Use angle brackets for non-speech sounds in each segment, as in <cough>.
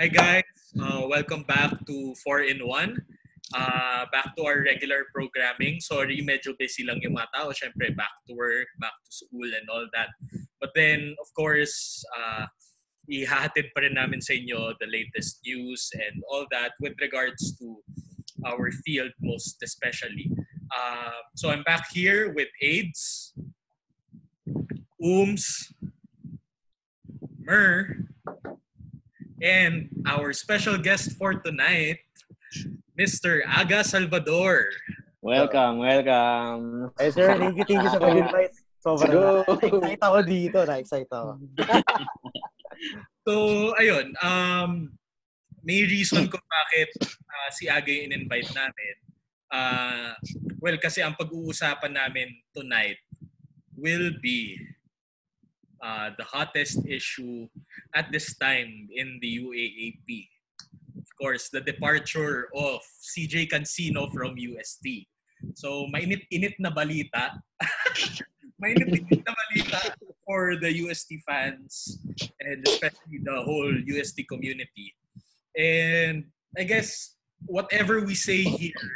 Hi guys, uh, welcome back to 4 in 1. Uh, back to our regular programming. Sorry, medyo busy lang yung mga tao. Siyempre, back to work, back to school and all that. But then, of course, uh, ihahatid pa rin namin sa inyo the latest news and all that with regards to our field most especially. Uh, so I'm back here with AIDS, Ooms, Mer, and our special guest for tonight, Mr. Aga Salvador. Welcome, welcome. Eh, sir, thank you, thank you sa pag-invite. Sobrang Go. na-excite ako dito. Na-excite ako. <laughs> So, ayun, um, may reason kung bakit uh, si Aga yung in-invite namin. Uh, well, kasi ang pag-uusapan namin tonight will be uh, the hottest issue at this time in the UAAP. Of course, the departure of CJ Cancino from UST. So, mainit-init na balita. <laughs> mainit-init na balita for the UST fans and especially the whole UST community. And I guess whatever we say here,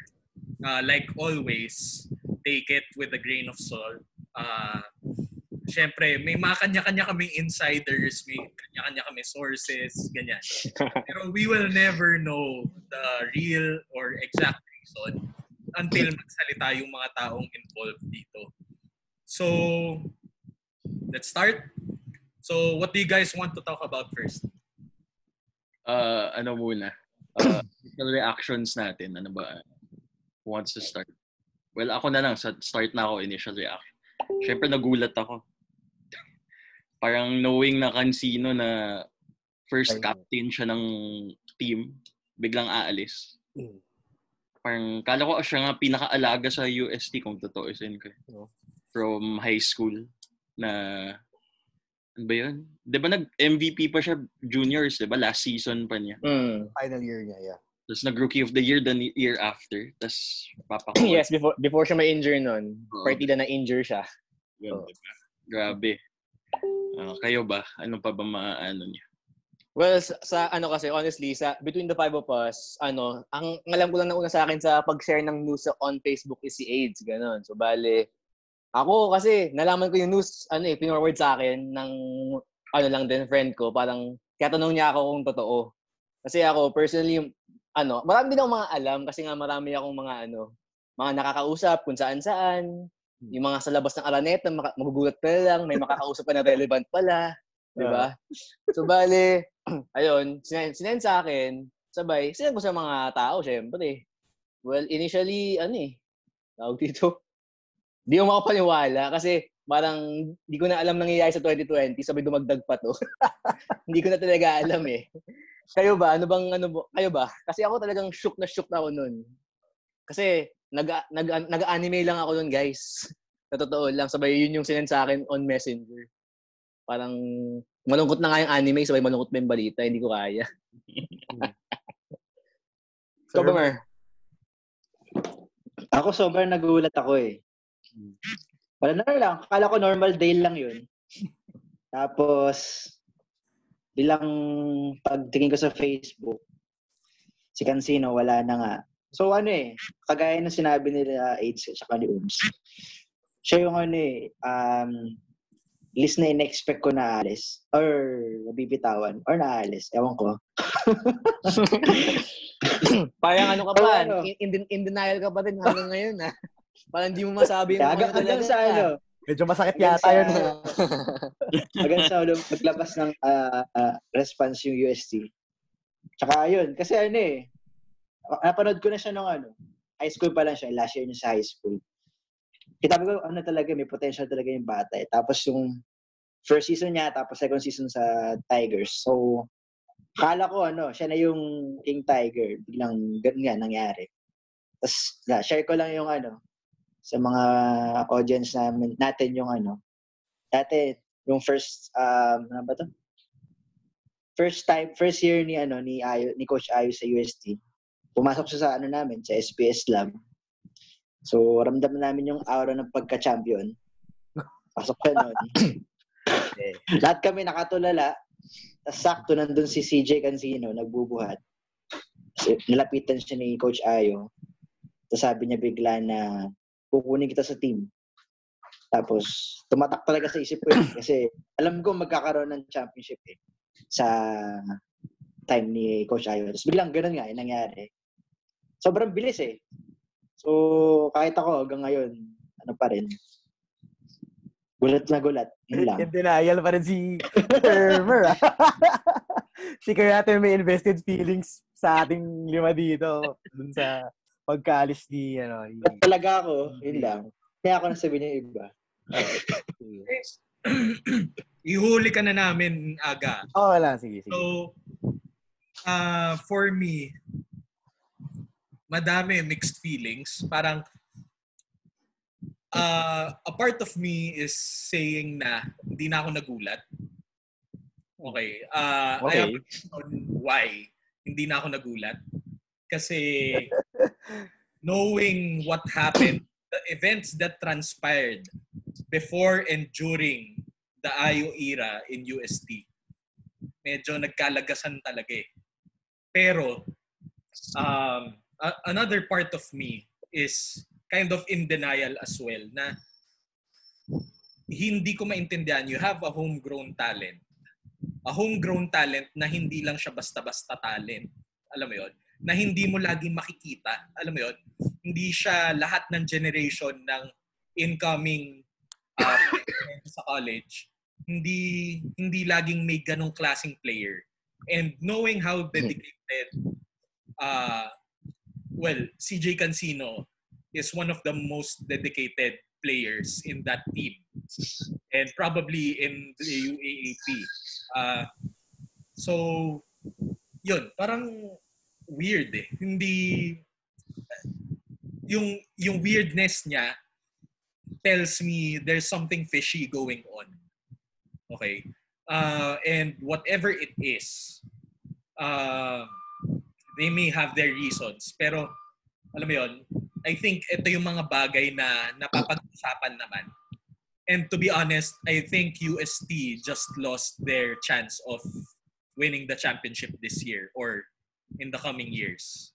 uh, like always, take it with a grain of salt. Uh, Siyempre, may mga kanya-kanya kaming insiders, may kanya-kanya kami sources, ganyan. <laughs> Pero we will never know the real or exact reason until magsalita yung mga taong involved dito. So, let's start. So, what do you guys want to talk about first? Uh, ano muna? Uh, reactions natin. Ano ba? Who wants to start? Well, ako na lang. Sa start na ako, initial reaction. Siyempre, nagulat ako. Parang knowing na Cancino na first captain siya ng team, biglang aalis. Mm. Parang, kala ko siya nga pinakaalaga sa UST kung totoo isin ko. No. From high school na ano ba yun? Di ba nag-MVP pa siya juniors, di ba? Last season pa niya. Mm. Final year niya, yeah. Tapos nag-rookie of the year the year after. Tapos <clears throat> papakuha. yes, before before siya ma-injure nun, Oo. partida na injure siya. Yun, diba? Grabe. Ah, kayo ba? Ano pa ba maano niya? Well, sa, sa ano kasi, honestly, sa between the five of us, ano, ang ang alam ko lang na una sa akin sa pag-share ng news on Facebook is si AIDS, ganun. So, bale, ako kasi, nalaman ko yung news, ano eh, pinorward sa akin ng, ano lang din, friend ko, parang, kaya tanong niya ako kung totoo. Kasi ako, personally, ano, marami din ako mga alam, kasi nga marami akong mga, ano, mga nakakausap kung saan-saan, yung mga sa labas ng Araneta, maka- magugulat ka lang, may makakausap ka na relevant pala, di ba? So, bale, <clears throat> ayun, sinend, sinend sa akin, sabay, sinend ko sa mga tao, syempre. Well, initially, ano eh, tawag dito, <laughs> di ako makapaniwala kasi parang di ko na alam nangyayari sa 2020, sabay dumagdag pa to. <laughs> Hindi ko na talaga alam eh. Kayo ba? Ano bang, ano, ba- kayo ba? Kasi ako talagang shook na shook na ako nun. Kasi nag, nag, nag-anime lang ako nun, guys. Sa totoo lang, sabay yun yung sinend sa akin on Messenger. Parang malungkot na nga yung anime, sabay malungkot pa yung balita, hindi ko kaya. <laughs> Ikaw ba, Mer? Ako sobrang nagulat ako eh. Wala na lang. Akala ko normal day lang yun. Tapos, bilang pagtingin ko sa Facebook, si Cancino, wala na nga. So ano eh, kagaya ng sinabi nila AIDS at saka ni Ums, siya yung ano eh, um, list na in-expect ko na alis or nabibitawan or naalis. Ewan ko. <laughs> Parang ano ka pa, Ano? in, in, in denial ka pa din hanggang ngayon, ha? Parang hindi mo masabi yung Hanggang, hanggang talaga. <laughs> sa ano, Medyo masakit yata yun. hanggang sa ulo, paglabas ng ah, ah, response yung UST. Tsaka yun, kasi ano eh, napanood ko na siya nung ano, high school pa lang siya, last year niya sa high school. Kita ko, ano talaga, may potential talaga yung bata eh. Tapos yung first season niya, tapos second season sa Tigers. So, kala ko ano, siya na yung King Tiger. Biglang ganun nga nangyari. Tapos, yeah, share ko lang yung ano, sa mga audience namin, natin yung ano, dati, yung first, um, ano ba to? First time, first year ni ano ni Ayo, ni Coach Ayo sa UST. Pumasok siya sa ano namin, sa SPS Lab. So, ramdam namin yung aura ng pagka-champion. Pasok ka nun. <coughs> Lahat kami nakatulala. Tapos sakto nandun si CJ Cancino, nagbubuhat. Tapos, nilapitan siya ni Coach Ayo. Tapos sabi niya bigla na kukunin kita sa team. Tapos tumatak talaga sa isip ko yun. <coughs> Kasi alam ko magkakaroon ng championship eh. Sa time ni Coach Ayo. Tapos biglang ganun nga, yung nangyari. Sobrang bilis eh. So, kahit ako hanggang ngayon, ano pa rin, gulat na gulat. Yun lang. In denial pa rin si Termer. ah. <laughs> si Kayate may invested feelings sa ating lima dito. Dun sa pagkaalis ni, ano, ni... Gulat talaga ako, yun lang. Kaya ako nasabi niya yung iba. <laughs> Ihuli ka na namin aga. Oo oh, lang, sige, sige. So, uh, for me, madami mixed feelings. Parang, uh, a part of me is saying na hindi na ako nagulat. Okay. Uh, I Okay. have a reason why hindi na ako nagulat. Kasi <laughs> knowing what happened, the events that transpired before and during the Ayo era in UST, medyo nagkalagasan talaga eh. Pero, um, a- another part of me is kind of in denial as well na hindi ko maintindihan. You have a homegrown talent. A homegrown talent na hindi lang siya basta-basta talent. Alam mo yon Na hindi mo laging makikita. Alam mo yon Hindi siya lahat ng generation ng incoming <coughs> uh, sa college. Hindi hindi laging may ganong klaseng player. And knowing how dedicated uh, well, CJ Cancino is one of the most dedicated players in that team and probably in the UAAP. Uh, so, yun, parang weird eh. Hindi, yung, yung weirdness niya tells me there's something fishy going on. Okay? Uh, and whatever it is, uh, they may have their reasons. Pero, alam mo yun, I think ito yung mga bagay na napapag-usapan naman. And to be honest, I think UST just lost their chance of winning the championship this year or in the coming years.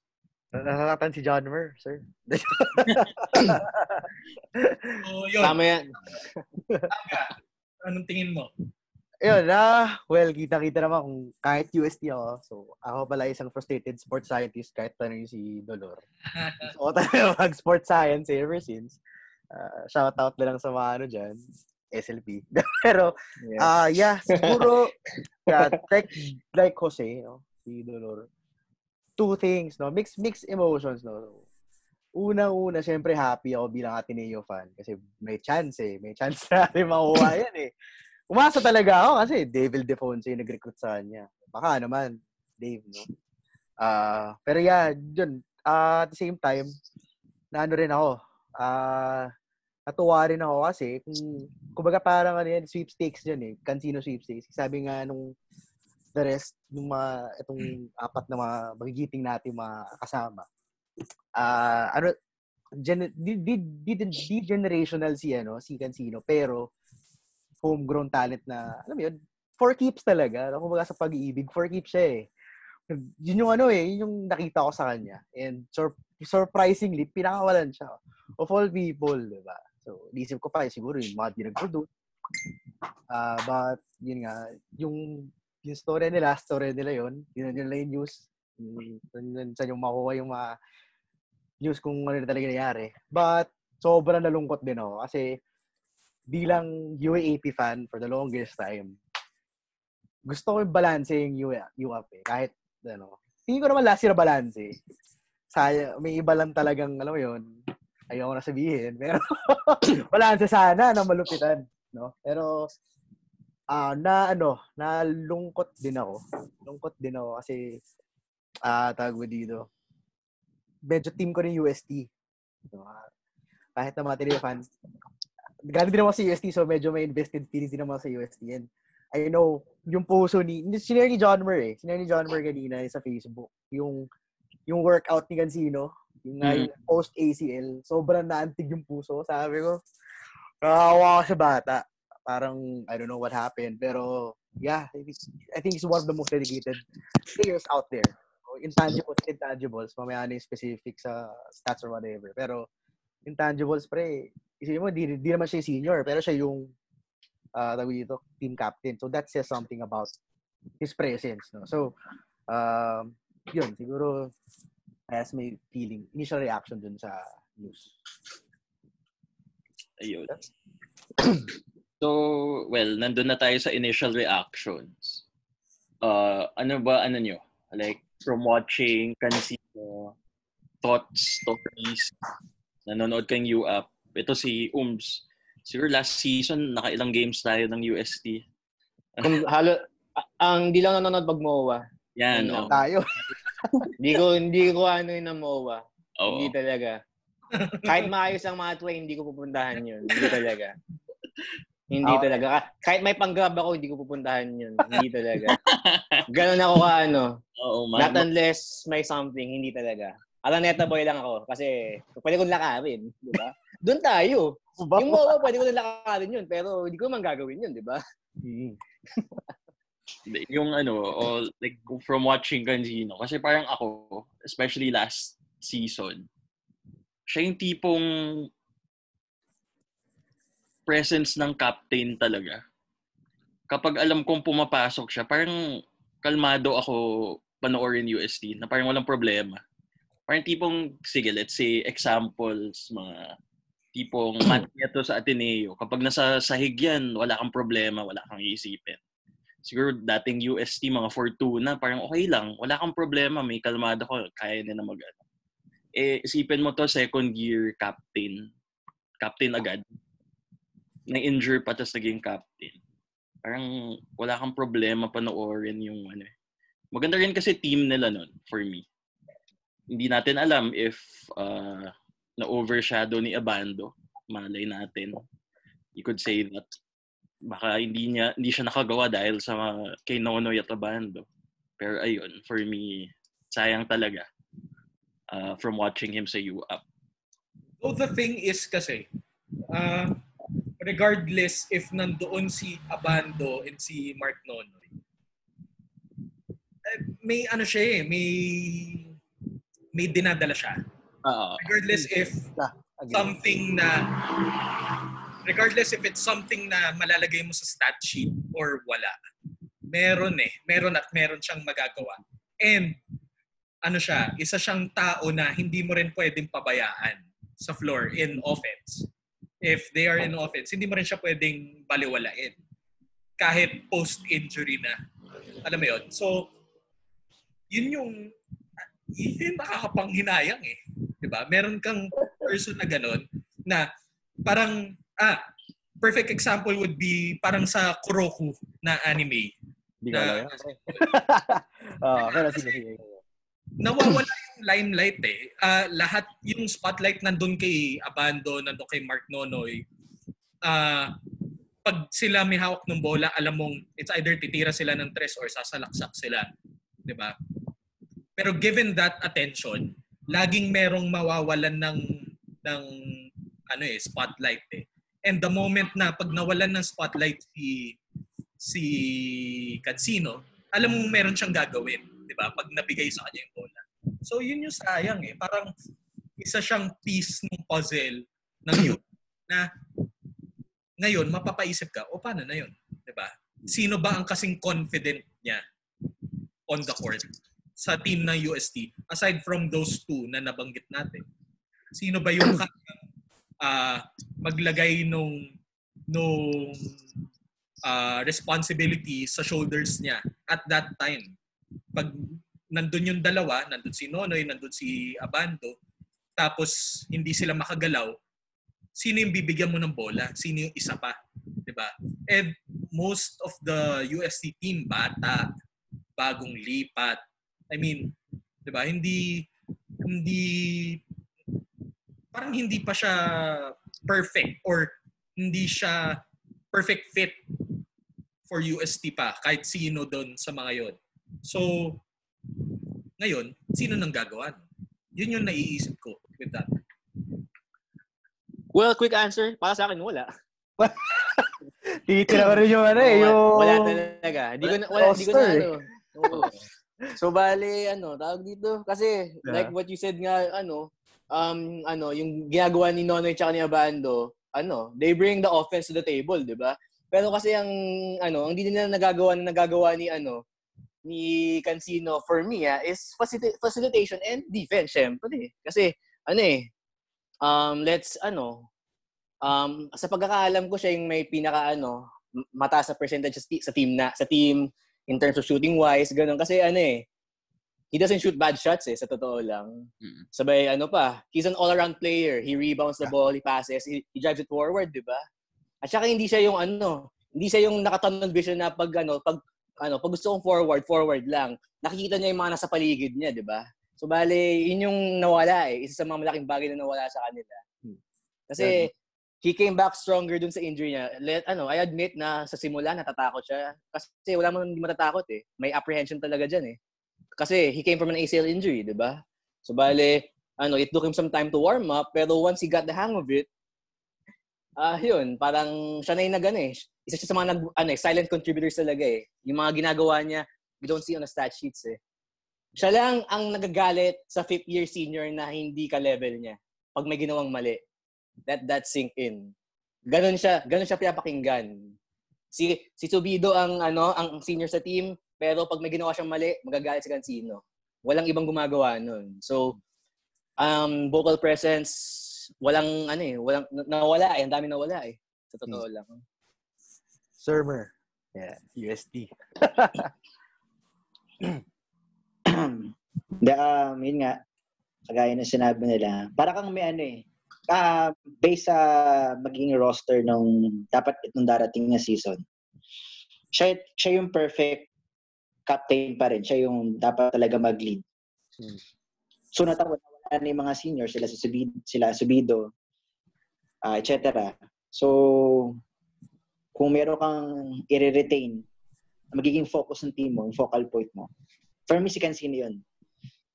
Nasasaktan si John Mer, sir. <laughs> So, yun. Tama yan. Anong tingin mo? Ayun, na, well, kita-kita naman kung kahit UST ako. So, ako pala isang frustrated sports scientist kahit tanong si Dolor. <laughs> So, ako mag-sports science ever since. Uh, shout out na lang sa mga ano dyan, SLP. <laughs> Pero, Yeah. ah yeah, siguro, <laughs> yeah, like, like Jose, no, si Dolor, two things, no, mixed, mixed emotions, no. Unang-una, syempre happy ako bilang Ateneo fan kasi may chance eh, may chance natin makuha yan eh. Umasa talaga ako kasi Devil Defonse yung nag-recruit sa kanya. Baka naman, Dave, no? Ah, pero yeah, yun, ah, at the same time, na ano rin ako, ah, natuwa rin ako kasi kung, kumbaga parang ano yan, sweepstakes dyan eh, Cancino sweepstakes. Sabi nga nung the rest, nung mga, itong apat na mga magigiting natin mga kasama, ah, ano, gen, di, di, di, di, generational si, ano, si Cancino, pero homegrown talent na, alam mo yun, for keeps talaga. Kumbaga sa pag-iibig, for keeps siya eh. Yun yung ano eh, yun yung nakita ko sa kanya. And sur- surprisingly, pinakawalan siya. Of all people, di ba? So, isip ko pa, siguro yung mga di nag-produce. Ah, but, yun nga, yung, yung story nila, story nila yun. Yun, yun lang yung news. Yun, yun, saan yung makuha yung mga news kung ano na talaga nangyari. But, sobrang nalungkot din ako kasi bilang UAAP fan for the longest time, gusto ko yung balance yung UA, UAP eh. Kahit, ano, tingin ko naman last year balance eh. May iba lang talagang, alam mo yun, ayaw ko na sabihin, pero <coughs> balance sana na malupitan, no? Pero, ah na ano, nalungkot din ako. Lungkot din ako kasi, ah tawag mo dito, medyo team ko ng UST. No? Ah, Kahit na mga Tenerife fan, galing din naman sa UST, so medyo may invested feelings din naman sa UST. And I know, yung puso ni, sinare ni John Mer eh. Sinare ni John Mer kanina sa Facebook. Yung, yung workout ni Cancino, yung, Mm. yung post-ACL, sobrang naantig yung puso. Sabi ko, nakawa ko sa bata. parang I don't know what happened. Pero yeah, I think, I think he's one of the most dedicated players out there. So, intangibles, intangibles. Mamaya na yung specific sa stats or whatever. Pero intangibles, pre, isipin mo, di, di naman siya yung senior, pero siya yung uh, tawag dito, team captain. So that says something about his presence. No? So, um, yun, siguro, as may feeling, initial reaction dun sa news. Ayun. so, well, nandun na tayo sa initial reactions. Uh, ano ba, ano nyo? Like, from watching, Cansino, thoughts, stories, nanonood kang U-Up. Ito si Ums. Siguro last season, nakailang games tayo ng UST. Kung halo, ang di lang nanonood pag MOA. Yan, oh. Tayo. <laughs> Hindi ko, hindi ko ano yun ng MOA. Oo. Hindi talaga. Kahit maayos ang mga tuwa, hindi ko pupuntahan yun. Hindi talaga. Hindi Okay. talaga. Ka- Kahit may pang-grab ako, hindi ko pupuntahan yun. Hindi talaga. <laughs> Ganon ako ka ano. Oo, ma- Not unless may something, hindi talaga. Alaneta boy lang ako kasi pwede kong lakarin, di ba? <laughs> Doon tayo. Yung MOA, pwede ko na lakarin yun, pero hindi ko naman gagawin yun, di ba? Mm. Yung ano, o, like from watching Ganzino, kasi parang ako, especially last season, siya yung tipong presence ng captain talaga. Kapag alam kong pumapasok siya, parang kalmado ako panoorin UST na parang walang problema. Parang tipong, sige, let's say examples, mga tipong <clears throat> Matneto sa Ateneo. Kapag nasa sahig yan, wala kang problema, wala kang iisipin siguro dating UST mga 4-2 na, parang okay lang. Wala kang problema, may kalmado ko, kaya na na mag ano. Eh, isipin mo to, second year captain. Captain agad. Na-injure pa, tapos naging captain. Parang wala kang problema panoorin yung ano eh. Maganda rin kasi team nila nun, for me. Hindi natin alam if uh, na-overshadow ni Abando. Malay natin. You could say that baka hindi niya hindi siya nakagawa dahil sa kay Nonoy at Abando. Pero ayun, for me, sayang talaga uh, from watching him sa U-Up. So the thing is kasi, uh, regardless if nandoon si Abando and si Mark Nonoy, eh, may ano siya eh, may may dinadala siya. Oo. Regardless if Again. something na regardless if it's something na malalagay mo sa stat sheet or wala. Meron eh. Meron at meron siyang magagawa. And ano siya, isa siyang tao na hindi mo rin pwedeng pabayaan sa floor in offense. If they are in offense, hindi mo rin siya pwedeng baliwalain. Kahit post-injury na. Alam mo yun? So, yun yung yung nakakapanghinayang eh. ba? Meron kang person na ganun na parang ah perfect example would be parang sa Kuroku na anime. Hindi ko na- alam. <laughs> Oo, pero sige, sige. Nawawala yung limelight eh. Ah, lahat yung spotlight nandun kay Abando, nandun kay Mark Nonoy. Ah, pag sila may hawak ng bola, alam mong it's either titira sila ng tres or sasalaksak sila. 'Di ba? Pero given that attention, laging merong mawawalan ng ng ano eh, spotlight eh. And the moment na pag nawalan ng spotlight si si Cansino, alam mo meron siyang gagawin, 'di ba? Pag nabigay sa kanya yung bola. So yun yung sayang eh. Parang isa siyang piece ng puzzle ng <clears throat> youth na ngayon mapapaisip ka, o paano na yun? 'Di ba? Sino ba ang kasing confident niya on the court sa team ng UST aside from those two na nabanggit natin? Sino ba yung kayang ah, maglagay nung nung ah, responsibility sa shoulders niya at that time? Pag nandun yung dalawa, nandun si Nonoy, nandun si Abando, tapos hindi sila makagalaw, sino yung bibigyan mo ng bola? Sino yung isa pa? 'Di ba? And most of the UST team bata, bagong lipat. I mean, 'di ba? Hindi hindi parang hindi pa siya perfect or hindi siya perfect fit for UST pa kahit sino doon sa mga yon. So ngayon, sino nang gagawa? Yun yung naiisip ko with that. Well, quick answer. Para sa akin, wala. Titira ko rin yung ano eh, yung... Wala talaga. Hindi ko na, wala, hindi ko na eh. ano. Oo. So, bali, ano, tawag dito. Kasi, Yeah. like what you said nga, ano, um, ano, yung ginagawa ni Nonoy tsaka ni Abando, ano, they bring the offense to the table, di ba? Pero kasi ang, ano, ang hindi nila nagagawa na nagagawa ni, ano, ni Cancino for me, ah, is facilita- facilitation and defense, syempre. Kasi, ano eh, um, let's, ano, um, sa pagkakaalam ko siya yung may pinaka, ano, mataas na percentage sa team na, sa team in terms of shooting wise, ganun. Kasi ano eh, he doesn't shoot bad shots eh, sa totoo lang. Mm. Sabay, ano pa, he's an all-around player. He rebounds the ball, he passes, he, he drives it forward, di ba? At saka hindi siya yung ano, hindi siya yung nakatunnel vision na pag ano, pag ano, pag gusto kong forward, forward lang. Nakikita niya yung mga nasa paligid niya, di ba? So bale, yun yung nawala eh. Isa sa mga malaking bagay na nawala sa kanila. Kasi he came back stronger dun sa injury niya. Let, ano, I admit na sa simula natatakot siya. Kasi wala mo hindi matatakot eh. May apprehension talaga dyan eh. Kasi he came from an ACL injury, di ba? So bale, ano, it took him some time to warm up, pero once he got the hang of it, ah yun, parang siya na yung nag, ano eh, isa siya sa mga nag, ano, eh, silent contributors talaga eh. Yung mga ginagawa niya, we don't see on the stat sheets eh. Siya lang ang nagagalit sa fifth year senior na hindi ka level niya pag may ginawang mali. Let that sink in. Ganon siya, ganon siya pinapakinggan. Si si Subido ang ano, ang senior sa team, pero pag may ginawa siyang mali, magagalit si Cancino. Walang ibang gumagawa nun. So, um, vocal presence, walang ano eh, walang nawala eh, ang dami nawala eh. Sa totoo lang. Sermer. Yeah, USD. <coughs> Hindi, um, yun nga, kagaya ng sinabi nila, para kang may ano eh, ah, based sa magiging roster nung dapat itong darating na season, siya, siya yung perfect captain pa rin. Siya yung dapat talaga mag-lead. Hmm. So, natawala wala na yung mga seniors, sila si Subido, sila Subido, ah, etc. So, kung meron kang i-retain, magiging focus ng team mo, yung focal point mo, for me, si Cancino yun.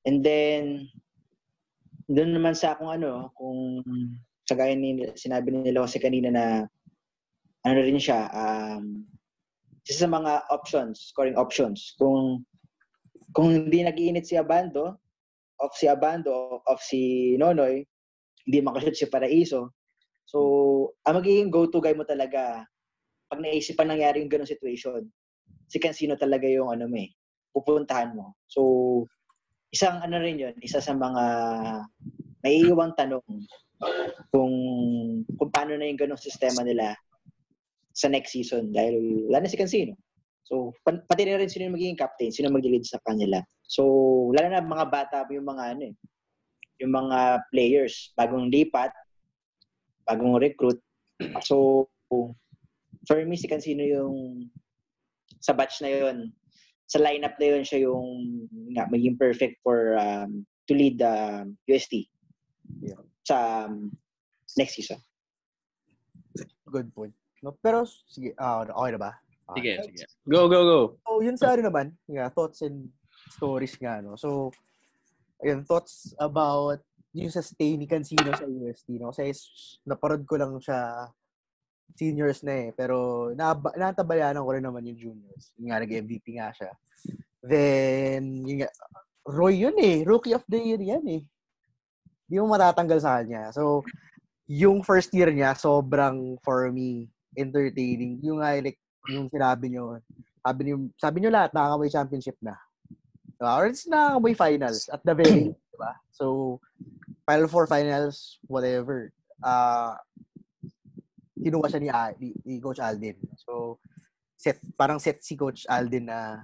And then, doon naman sa kung ano, kung kagaya ni sinabi nila kasi kanina na ano rin siya, um, isa sa mga options, scoring options. Kung kung hindi nag-iinit si Abando, off si Abando, off si Nonoy, hindi makashoot si Paraiso. So, ang magiging go-to guy mo talaga, pag naisipan nangyari yung ganong situation, si Cancino talaga yung ano mo eh, pupuntahan mo. So, isang ano rin yun, isa sa mga may iwang tanong kung kung paano na yung ganong sistema nila sa next season dahil wala na si Cancino. So, pa- pati na rin sino yung magiging captain, sino mag-lead sa kanila. So, lalo na mga bata, yung mga ano eh, yung mga players, bagong lipat, bagong recruit. So, for me, si Cancino yung sa batch na yun, sa lineup na yun, siya yung nga, maging perfect for um, to lead the UST Yeah. sa um, next season. Good point. No, pero, sige, ah, okay na ba? Ah, Sige, sige. Go, go, go. So, yun sa ano naman, nga, thoughts and stories nga, no? So, ayun, thoughts about yung sa stay ni Cancino sa UST, no? Kasi naparod ko lang siya seniors na eh. Pero natabayanan ko rin naman yung juniors. Yung nga, nag-MVP nga siya. Then, yung nga, Roy yun eh. Rookie of the year yan eh. Di mo matatanggal sa kanya. So, yung first year niya, sobrang, for me, entertaining. Yung nga, like, yung sinabi nyo, sabi niyo, sabi niyo lahat, nakakamoy championship na. Diba? Or it's nakakamoy finals at the very end, <clears throat> diba? So, Final Four finals, whatever. Ah, kinuha siya ni, ni, ni Coach Aldin. So, set, parang set si Coach Aldin na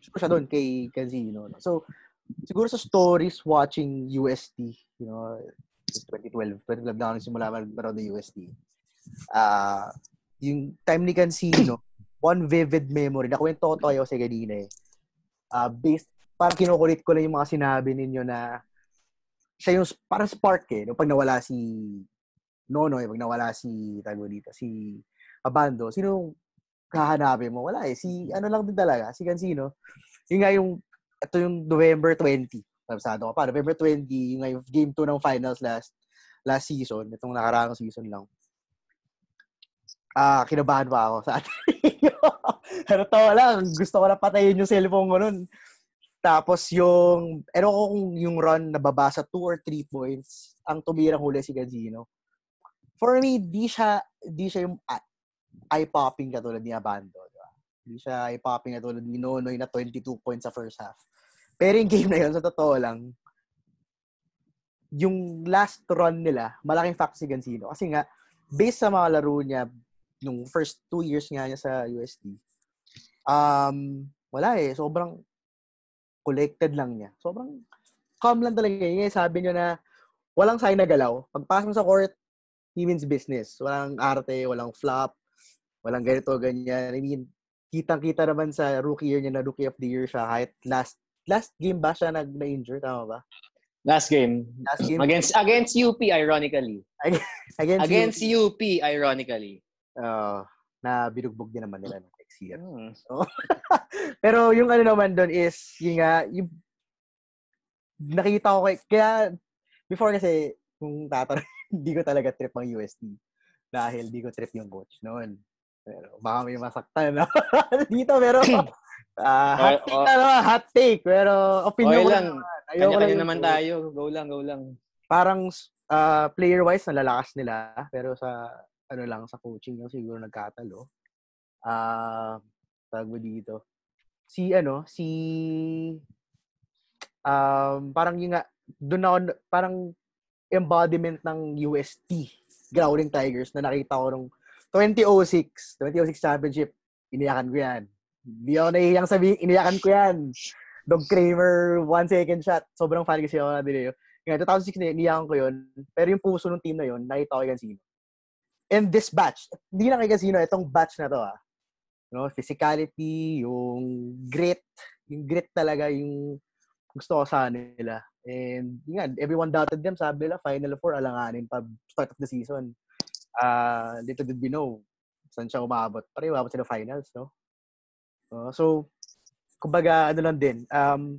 sure siya doon kay Cancino. No? So, siguro sa stories watching UST, you know, 2012, 2012 na ako nagsimula mag-manood ng UST. Ah, yung time ni Cancino, one vivid memory. Nakwento ko to kayo kasi kanina eh. Ah, based, parang kinukulit ko lang yung mga sinabi ninyo na siya yung parang spark eh. No? Pag nawala si Nonoy, pag nawala si, tago dito, si Abando, sino kahanapin mo? Wala eh. Si, ano lang din talaga, si Cancino. Yung nga yung, ito yung November 20. Sabsado ko pa, November 20, yung nga yung game 2 ng finals last last season, itong nakaraang season lang. ah kinabahan pa ako sa Ateneo. <laughs> Pero to lang, gusto ko na patayin yung cellphone ko nun. Tapos yung, ano ko kung yung run nababasa 2 or 3 points, ang tumirang huli si Gazino. For me, di siya, di siya yung ah, eye-popping katulad ni Abando. Di ba? Di siya eye-popping katulad ni Nonoy na 22 points sa first half. Pero yung game na yun, sa totoo lang, yung last run nila, malaking fact si Gansino. Kasi nga, based sa mga laro niya, nung first two years nga niya sa USD, um, wala eh. Sobrang collected lang niya. Sobrang calm lang talaga. Yung sabi niyo na walang sign na galaw. Pagpasok sa court, he means business. Walang arte, walang flop, walang ganito, ganyan. I mean, kitang-kita naman sa rookie year niya na rookie of the year siya kahit last last game ba siya nag na-injure tama ba? Last game. Last game Against against UP ironically. <laughs> against, Against UP, UP ironically. uh, na binugbog din naman nila ng next year. Hmm. <laughs> Pero yung ano naman doon is, yung nga, yung, nakita ko kay, kaya, before kasi, kung tatanong, hindi ko talaga trip ang USD. Dahil hindi ko trip yung coach noon. Pero baka may masaktan na <laughs> dito, pero <clears throat> ah hot take oh. naman, hot take. Pero opinion Okay lang. naman. Ayoko Kanya-kanya lang naman yung- tayo. Go lang, go lang. Parang ah, player-wise, nalalakas nila. Pero sa, ano lang, sa coaching lang siguro nagkatalo. Ah, tawag mo dito. Si, ano, si, um, parang yung nga, doon ako, parang embodiment ng UST, Growling Tigers, na nakita ko nung 2006, 2006 championship, iniyakan ko yan. Hindi ako nahihiyang sabihin, iniyakan ko yan. Dog Kramer, one second shot. Sobrang fan kasi ako na din Nga, 2006 na iniyakan ko yun. Pero yung puso ng team na yun, nakita ko kay Gansino. And this batch, hindi na kay Gansino, itong batch na to ah. You know, physicality, yung grit, yung grit talaga, yung gusto ko sa nila. And yun nga, everyone doubted them. Sabi nila, Final Four, alanganin pa start of the season. Uh, little did we know saan siya umabot. Parang umabot sila finals, no? Uh, so, kumbaga, ano lang din, um,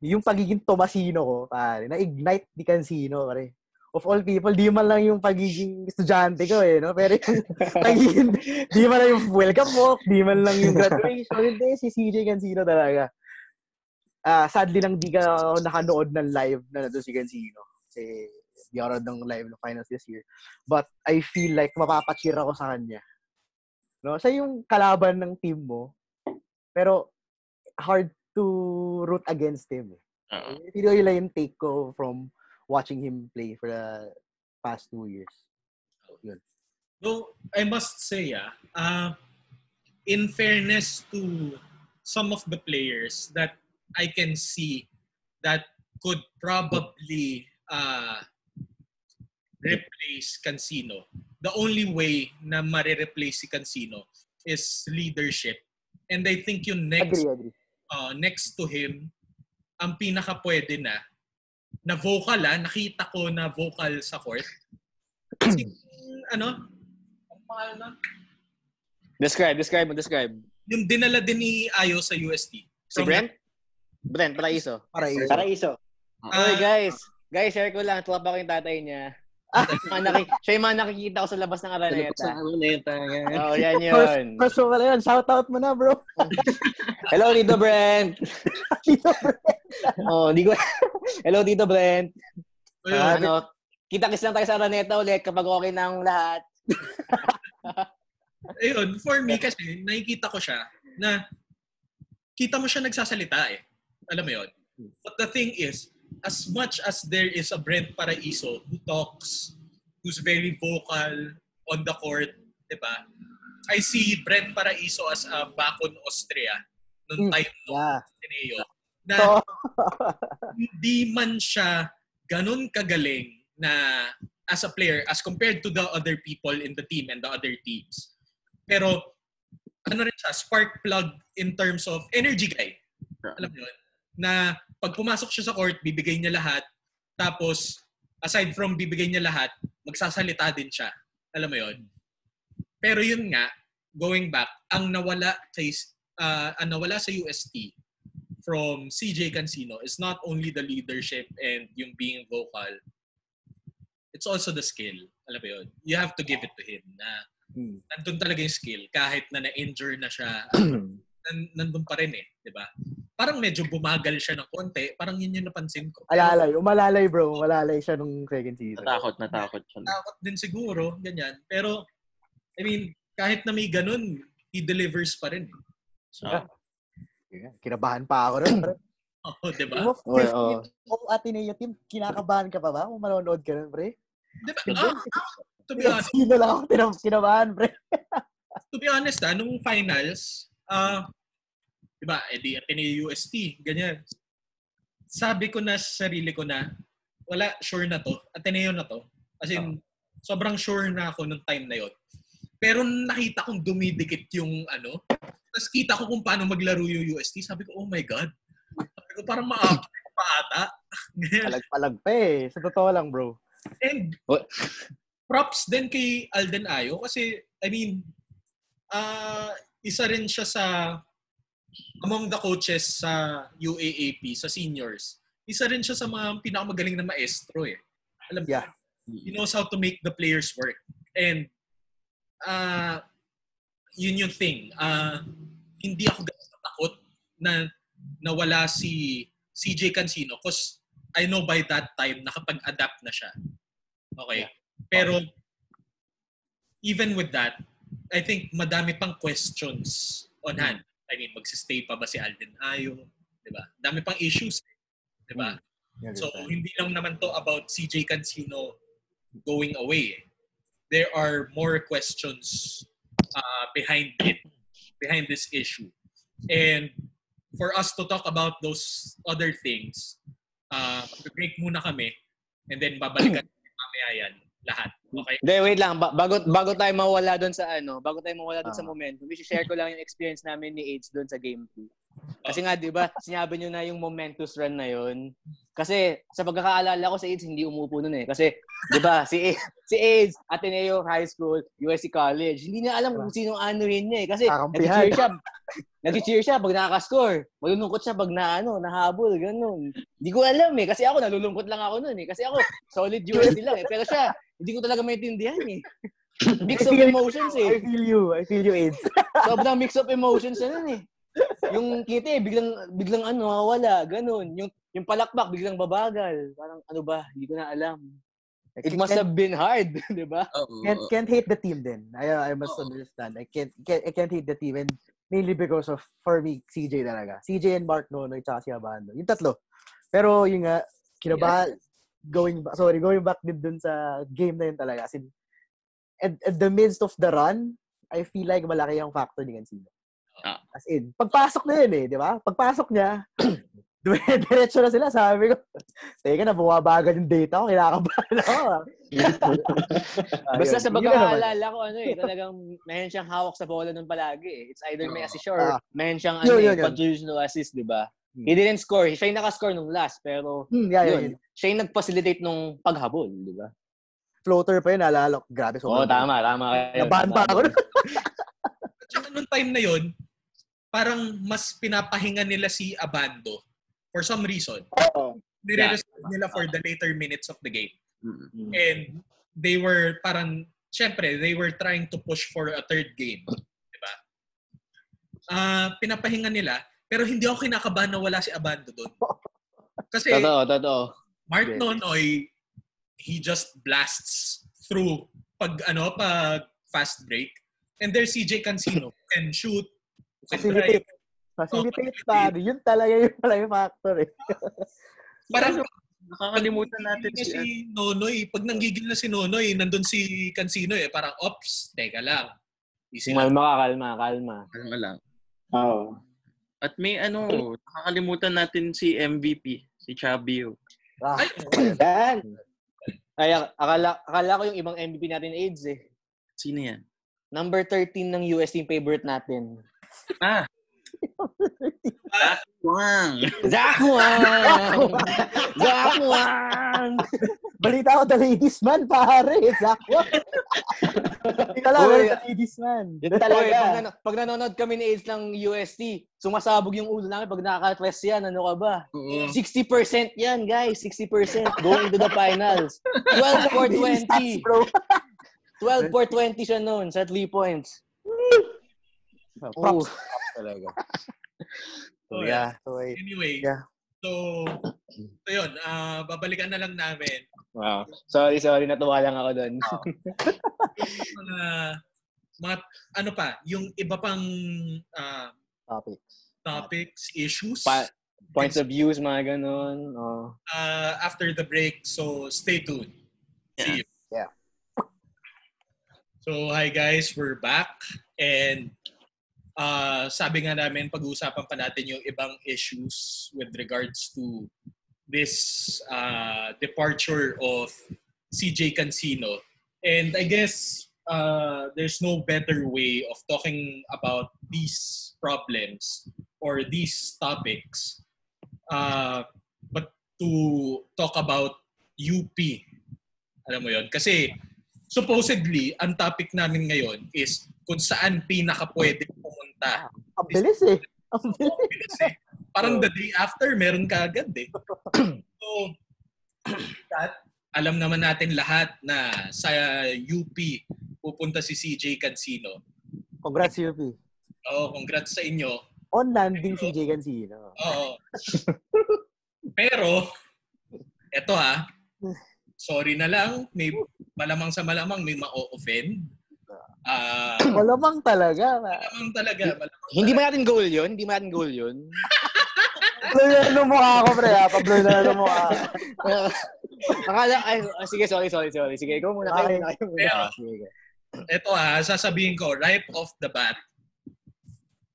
yung pagiging Tomasino ko, pare, na-ignite ni Cancino, pare. Of all people, di man lang yung pagiging estudyante ko eh, no? Pero yung <laughs> pagiging, di man lang yung welcome walk, di man lang yung graduation, hindi, si CJ Cancino talaga ah sadly lang di ka ako nakanood ng live na nandun si Gansino. Kasi di ako ng live ng finals this year. But I feel like mapapacheer ako sa kanya. No? Siya yung kalaban ng team mo. Pero hard to root against him. Eh. Oo. Ito yun lang yung take ko from watching him play for the past two years. Yun. Though, I must say, ah, uh, in fairness to some of the players that I can see that could probably uh, replace Cancino. The only way na mare-replace si Cancino is leadership. And I think yung next Agree, agree. uh, next to him, ang pinaka pwede na, na vocal ah, nakita ko na vocal sa court. Kasi, ano, ang pangalan nun? Describe, describe mo, describe. yung dinala din ni Ayo sa UST. Si Brent? Brent, Paraiso. Para yun. Paraiso. Ah, Oy, guys. Guys, share ko lang. Tuwa pa ko yung tatay niya. <laughs> Mga naki- siya yung mga nakikita ko sa labas ng Sa Araneta. Araneta. yan. Oo, oh, yan yun. First of all, yun, shout out mo na, bro. <laughs> Hello, Tito Brent. <laughs> oh, hindi ko... Hello, Tito Brent. ayun. Ah, ano, kita-kiss lang tayo sa Araneta ulit kapag okay na ang lahat. ayun, for me kasi, nakikita ko siya na kita mo siya nagsasalita eh. Alam mo yun? But the thing is, as much as there is a Brent Paraiso who talks, who's very vocal on the court, di ba? I see Brent Paraiso as a Bacon Austria nung Mm, time no Yeah. Tineo. Na So, <laughs> hindi man siya ganun kagaling na as a player as compared to the other people in the team and the other teams. Pero ano rin siya, spark plug in terms of energy guy. Alam mo yun? Na pag pumasok siya sa court, bibigay niya lahat. Tapos, aside from bibigay niya lahat, magsasalita din siya. Alam mo yun? Pero yun nga, going back, ang nawala kay uh, ang nawala sa UST from CJ Cancino is not only the leadership and yung being vocal, it's also the skill. Alam mo yun? You have to give it to him na Hmm. nandun talaga yung skill kahit na na-injure na siya <clears throat> nan- nandun pa rin eh, 'di ba? Parang medyo bumagal siya ng konti, parang yun yung napansin ko. Alalay. Umalalay, bro. Umalalay siya nung second season. Natakot, natakot siya. takot din siguro, ganyan. Pero I mean, kahit na may ganun, he delivers pa rin. Ah, Yeah, Kinabahan pa ako rin. pre. <clears throat> Oh, 'di ba? Oo, 50 oo. oh, Ateneo team, kinakabahan ka pa ba kung manonood ka nun, pre? 'Di ba? Ah, ah, to be honest, Sino lang ako kinabahan, pre? <laughs> to be honest ah, nung finals, ah, 'di ba, edi Ateneo UST, ganyan. Sabi ko na sa sarili ko na wala sure na to, Ateneo na to. As in, sobrang sure na ako nung time na yon. Pero nakita kong dumidikit yung ano, tapos kita ko kung paano maglaro yung UST, sabi ko, oh my God. Sabi ko, parang ma-upgrade pa ata. <laughs> Palag-palag pa eh. Sa totoo lang, bro. And What? props din kay Alden Ayo kasi I mean ah isa rin siya sa among the coaches sa UAAP sa seniors. Isa rin siya sa mga pinakamagaling na maestro eh. Alam mo, Yeah. he knows how to make the players work. And ah yun yung thing. Ah hindi ako ganun takot na nawala si CJ Cancino because I know by that time nakapag-adapt na siya. Okay. Pero even with that, I think madami pang questions on hand. I mean, magsistay pa ba si Alden Ayo? Di ba? Dami pang issues. Di ba? So, hindi lang naman to about CJ Cancino going away. There are more questions uh, behind it, behind this issue. And for us to talk about those other things, uh, break muna kami and then babalikan natin <clears throat> mamaya yan lahat. Okay? Hindi, wait lang. Ba- bago, bago tayo mawala doon sa ano, bago tayo mawala doon sa Ah. momentum, i-share ko lang yung experience namin ni AIDS doon sa game 2. Kasi nga, di ba, sinabi nyo na yung momentous run na yun. Kasi sa pagkakaalala ko sa AIDS, hindi umupo nun eh. Kasi, di ba, si, <laughs> si AIDS, Ateneo High School, USC College, hindi niya alam kung sinong anuhin niya eh. Kasi nag-cheer siya, nag-cheer siya pag nakaka-score. Malulungkot siya pag na, ano, nahabol, ganun. Hindi ko alam eh. Kasi ako, nalulungkot lang ako nun eh. Kasi ako, solid USC lang eh. Pero siya, hindi ko talaga maintindihan eh. <laughs> Mix of emotions eh. I feel you. I feel you, AIDS. <laughs> Sobrang mix of emotions na nun eh. Yung kita eh, biglang, biglang ano, wala, ganun. Yung, yung palakpak, biglang babagal. Parang ano ba, hindi ko na alam. It must have been hard, <laughs> di ba? Can't, can't hate the team then. I, I must Oo. understand. I can't, can't, I can't hate the team and mainly because of, for me, CJ talaga. CJ and Mark Nonoy tsaka si Abando. Yung tatlo. Pero yung nga, kinabahan, going back, sorry, going back din dun sa game na yun talaga. As in, at, at the midst of the run, I feel like malaki ang factor ni Cancino. Ah. As in, pagpasok na yun eh, di ba? Pagpasok niya, <clears throat> diretso na sila. Sabi ko, teka na, bumabagal yung data ko. Kinakabahan ako. <laughs> ah." Basta sa Yun pagkakaalala ko, ano eh, talagang meron siyang hawak sa bola nun palagi eh. It's either may assist or Ah. meron siyang Yun, ano, yun, eh, yun. contributional assist, di ba? Hmm. He didn't score. Siya yung nakascore nung last, pero Hmm, yeah, yeah, yun, siya yung nag-facilitate nung paghabol, di ba? floater pa yun, naalala ko. Grabe, Oo, sobrang- tama, tama kayo. Nabahan pa ako. <laughs> At saka nung time na yon parang mas pinapahinga nila si Abando for some reason. Oo. Nire-reserve nila for the later minutes of the game. Mm. And they were parang, syempre, they were trying to push for a third game. Di ba? Ah, pinapahinga nila, pero hindi ako kinakabahan na wala si Abando doon. <laughs> Kasi Totoo, totoo. Mark Yes. Nonoy, he just blasts through pag ano pag fast break. And there's CJ Cancino can shoot, can drive. Facilitate. Facilitate pa. Yun talaga yung pala yung factor eh. <laughs> Parang Nakakalimutan natin na si, si Nonoy, pag nanggigil na si Nonoy, nandun si Cancino eh. Parang, ops, teka lang. Easy. Kalma ka, kalma, kalma. ano lang. Oo. At may ano, nakakalimutan natin si MVP, si Chabio. Ah, Ay, Yan. Ay, ak- akala, akala ko yung ibang MVP natin AIDS eh. Sino yan? Number 13 ng US team favorite natin. Ah! Wang! Zach Wang! Zach Wang! balita ko the ladies man, pare. Hindi ka lang, Uy, the ladies man. Yun talaga. Pag, nan- pag nanonood kami ni AIDS ng UST, sumasabog yung ulo namin pag nakaka-press yan. Ano ka ba? Oo. 60% yan, guys. 60% <laughs> going to the finals. 12 for Ladies stats, 20. bro. 12 for 20 siya noon sa 3 points. Oh, props talaga. <laughs> So, Oh, yeah. So, Anyway, Yeah. so, so yun, ah, babalikan na lang namin Wow. Sorry, sorry. Natuwa lang ako doon. yung <laughs> mga, mga, ano pa, yung iba pang ah, topics. topics, issues Pa- Points of views, mga ganun. Oh. ah, after the break. So, stay tuned. See you. Yeah. So, hi guys, we're back. And uh, sabi nga namin, pag-uusapan pa natin yung ibang issues with regards to this uh, departure of CJ Cancino. And I guess uh, there's no better way of talking about these problems or these topics uh, but to talk about UP. Alam mo yon Kasi supposedly, ang topic namin ngayon is kung saan pinaka pwede pumunta. Ang bilis eh. Ang bilis. Kasi parang the day after, meron ka agad eh. <clears throat> So, <clears throat> that, alam naman natin lahat na sa UP pupunta si CJ Cancino. Congrats, UP. Oh, congrats sa inyo. On landing si Jay Cancino. Oo. Pero, eto ha, <laughs> sorry na lang, may malamang sa malamang may ma-offend. Ah, Malamang talaga. ma. malamang talaga, malamang Hindi ba natin goal yun? Hindi ba natin goal yun? Pablo na ng mukha ko, pre. ha? Pablo na ng mukha. <laughs> Akala, ay, ah, sige, sorry, sorry, sorry. Sige, ikaw muna. Kayo muna, kayo muna. Pero, Ah. Ito ha, sasabihin ko, right off the bat,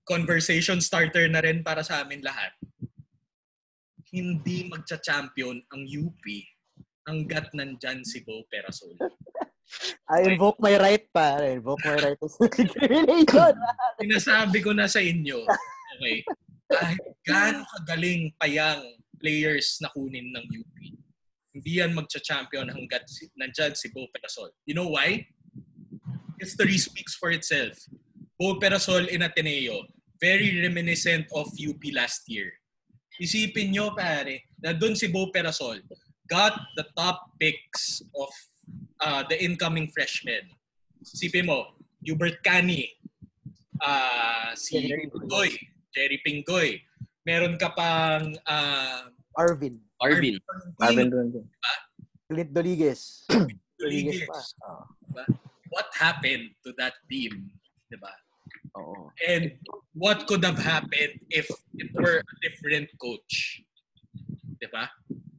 conversation starter na rin para sa amin lahat. Hindi magcha-champion ang UP hanggat nandyan si Bo Perasol. <laughs> I invoke my right pa. I invoke my right <laughs> to self-incrimination. Sinasabi ko na sa inyo, okay, kahit gaano kagaling payang players na kunin ng UP, hindi yan magcha-champion hanggat si, nandyan si Bo Perasol. You know why? History speaks for itself. Bo Perasol in Ateneo, very reminiscent of UP last year. Isipin nyo, pare, na doon si Bo Perasol got the top picks of uh, the incoming freshmen. Isipin mo, Hubert Cani, ah si Jerry Pingoy, Jerry Pingoy. Meron ka pang uh, Arvin. Arvin. Marvin Dundee. Clint Doliges. Rodriguez. pa. Oh. What happened to that team? Diba? Oo. And what could have happened if it were a different coach? Diba?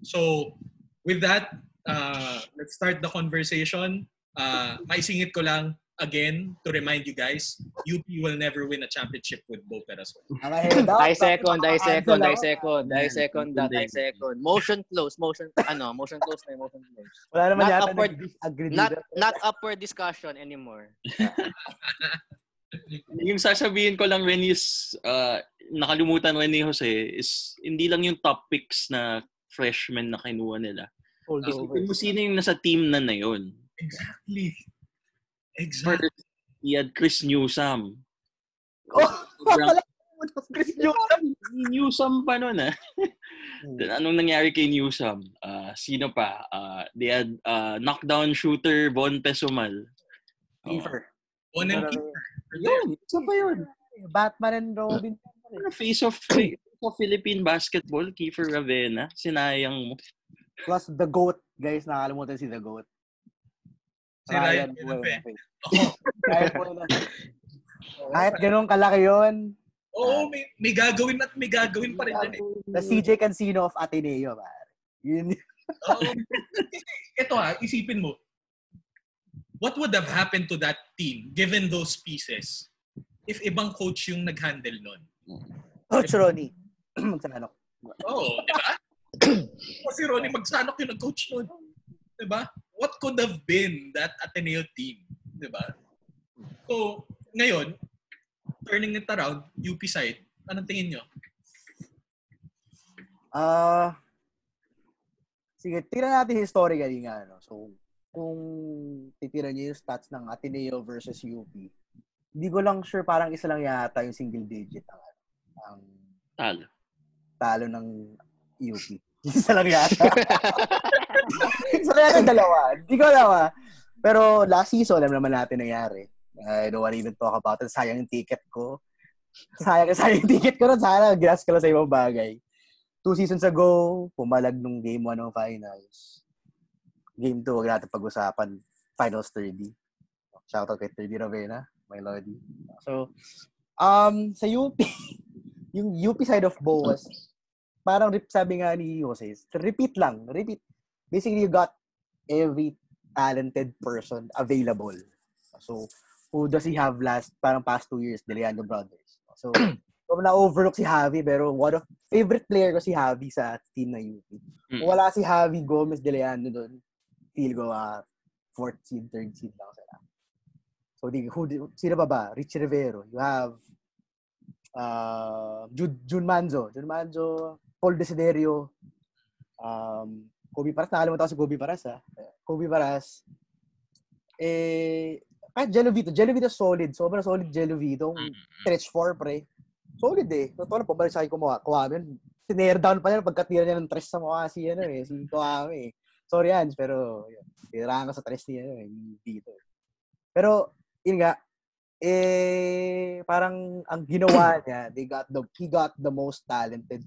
So, with that, uh, let's start the conversation. Uh, maisingit ko lang, again, to remind you guys, UP will never win a championship with Bo up. I second, I second, I second, I second that, I second. Motion close, motion, ano, motion close na, motion close. Wala naman Not yata upward- nag-disagree Not, not up for discussion anymore. <laughs> Yung sasabihin ko lang rin is, uh, nakalimutan rin ni Jose, is hindi lang yung top picks na freshmen na kinuha nila. Isipin mo sino yung nasa team na na yun. Exactly. Exactly. First, he had Chris Newsom. <laughs> Oh, Sobrang wala mo na Chris Newsom. Newsom pa nun ah. Then, Anong nangyari kay Newsom? Ah, sino pa? Ah, they had ah, knockdown shooter Von Pesumal. Oh. Kiefer. One and Wala keeper. Yun, isa pa yun. Batman and Robin. Face of, face of Philippine basketball, Kiefer Ravena. Sinayang mo. Plus the GOAT. Guys, nakalimutan si the GOAT. Si Ryan Buenafe. Oh, Ryan. <laughs> Kahit ganun kalaki yun, Oo, may, may gagawin at may gagawin pa rin yan eh. the CJ Cancino of Ateneo, pare. Yun Oo. Ito ha, isipin mo. What would have happened to that team given those pieces if ibang coach yung nag-handle nun? Coach Ronnie. <clears throat> Magsananok. Oo, di ba? <clears throat> Kasi Ronnie Magsanok yung nag-coach nun. Di ba? What could have been that Ateneo team? Di ba? So, ngayon, turning it around, UP side, anong tingin nyo? Ah, sige, tingnan natin historically nga. No? So, kung titira niyo yung stats ng Ateneo versus UP, hindi ko lang sure, parang isa lang yata yung single digit ang, ang Talo. Talo ng UP. <laughs> Isa lang yata. isa lang yata dalawa. Hindi ko alam ah. Pero last season, alam naman natin nangyari. I don't want to even talk about it. Sayang yung ticket ko. Sayang, <laughs> sayang yung ticket ko rin. Sana gas ka lang sa ibang bagay. Two seasons ago, pumalag nung game 1 ng finals. Game 2, huwag natin pag-usapan. Finals 30. Shoutout kay 30 Ravena, my lordy. So, um, sa UP, <laughs> yung UP side of Boas, parang sabi nga ni Jose, repeat lang, repeat. Basically, you got every talented person available. So, who does he have last, parang past two years, De Leandro Brothers. So, <clears throat> so na-overlook si Javi, pero one of favorite player ko si Javi sa team na UP. Kung Mm. wala si Javi Gomez De Leandro doon, feel ko uh, fourth seed, third seed lang sila. So, di, who, sino pa ba? Rich Rivero. You have uh, Jun Manzo. Jun Manzo, Paul Desiderio, um, Kobe Paras. Nakalimutan ko si Kobe Paras, ha? Kobe Paras. Eh, kahit Jelovito. Jelovito solid. Sobrang solid Jelovito. Mm. Stretch 4, pre. Solid eh. Totoo lang, pabalik sa akin kumuha. Kuwamin. Tinare down pa niya pagkatira niya ng tres sa mukha si, ano eh, si Kuwami eh. Sorry, Hans, pero yun. Tirahan ka sa tres niya, ano eh, dito. Pero, yun nga, eh, parang ang ginawa niya, they got the, he got the most talented.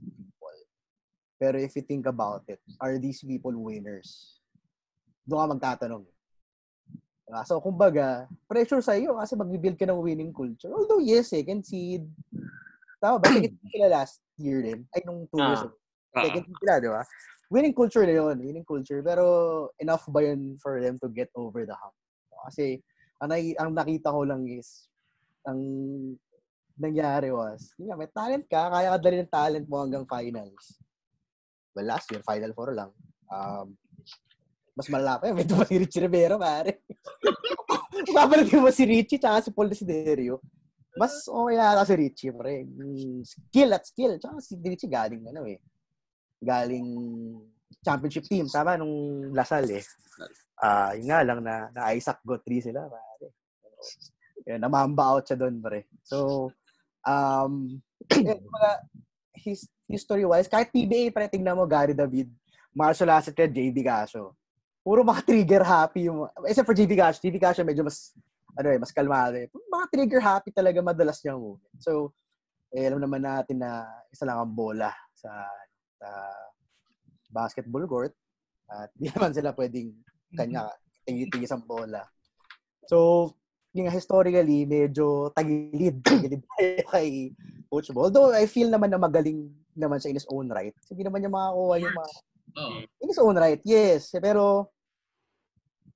Pero if you think about it, are these people winners? Doon ka magtatanong. Diba? So, kumbaga, pressure sa iyo kasi mag-build ka ng winning culture. Although, yes, second seed. Tama ba? Second seed sila last year din. Ay, nung two years Ah. ago. Ah, Second seed sila, di ba? Winning culture na yun. Winning culture. Pero, enough ba yun for them to get over the hump? Kasi, ang, ang nakita ko lang is, ang nangyari was, yun nga, may talent ka, kaya ka dali ng talent mo hanggang finals. Well, last year, Final Four lang. Um, mas malala <laughs> pa yun. May pa si Richie Rivero, pare. <laughs> Papalitin mo si Richie tsaka si Paul Desiderio. Mas okay yata si Richie, pre. Mm, Skill at skill. Tsaka si Richie galing, ano eh. Galing championship team. Tama, nung Lasal eh. Ah, yun nga lang na, na Isaac Gotri sila, pare. Yun, namamba out siya doon, pre. So, um, <clears throat> yun, mga his, history-wise, kahit PBA, pre, tingnan mo, Gary David, asset kaya JB Casio. Puro mga trigger happy yung, except for JB Casio, JB Casio medyo mas, ano eh, mas kalmado eh. Mga trigger happy talaga madalas niyang movement. So, eh, alam naman natin na isa lang ang bola sa, sa basketball court. At di <laughs> naman sila pwedeng kanya tingin-tingis ang bola. So, yung historically, medyo tagilid. Tagilid tayo kay Coach Bo. Although, I feel naman na magaling naman siya in his own right. Kasi hindi naman niya makakuha yung mga... Oh. In his own right, yes. Pero,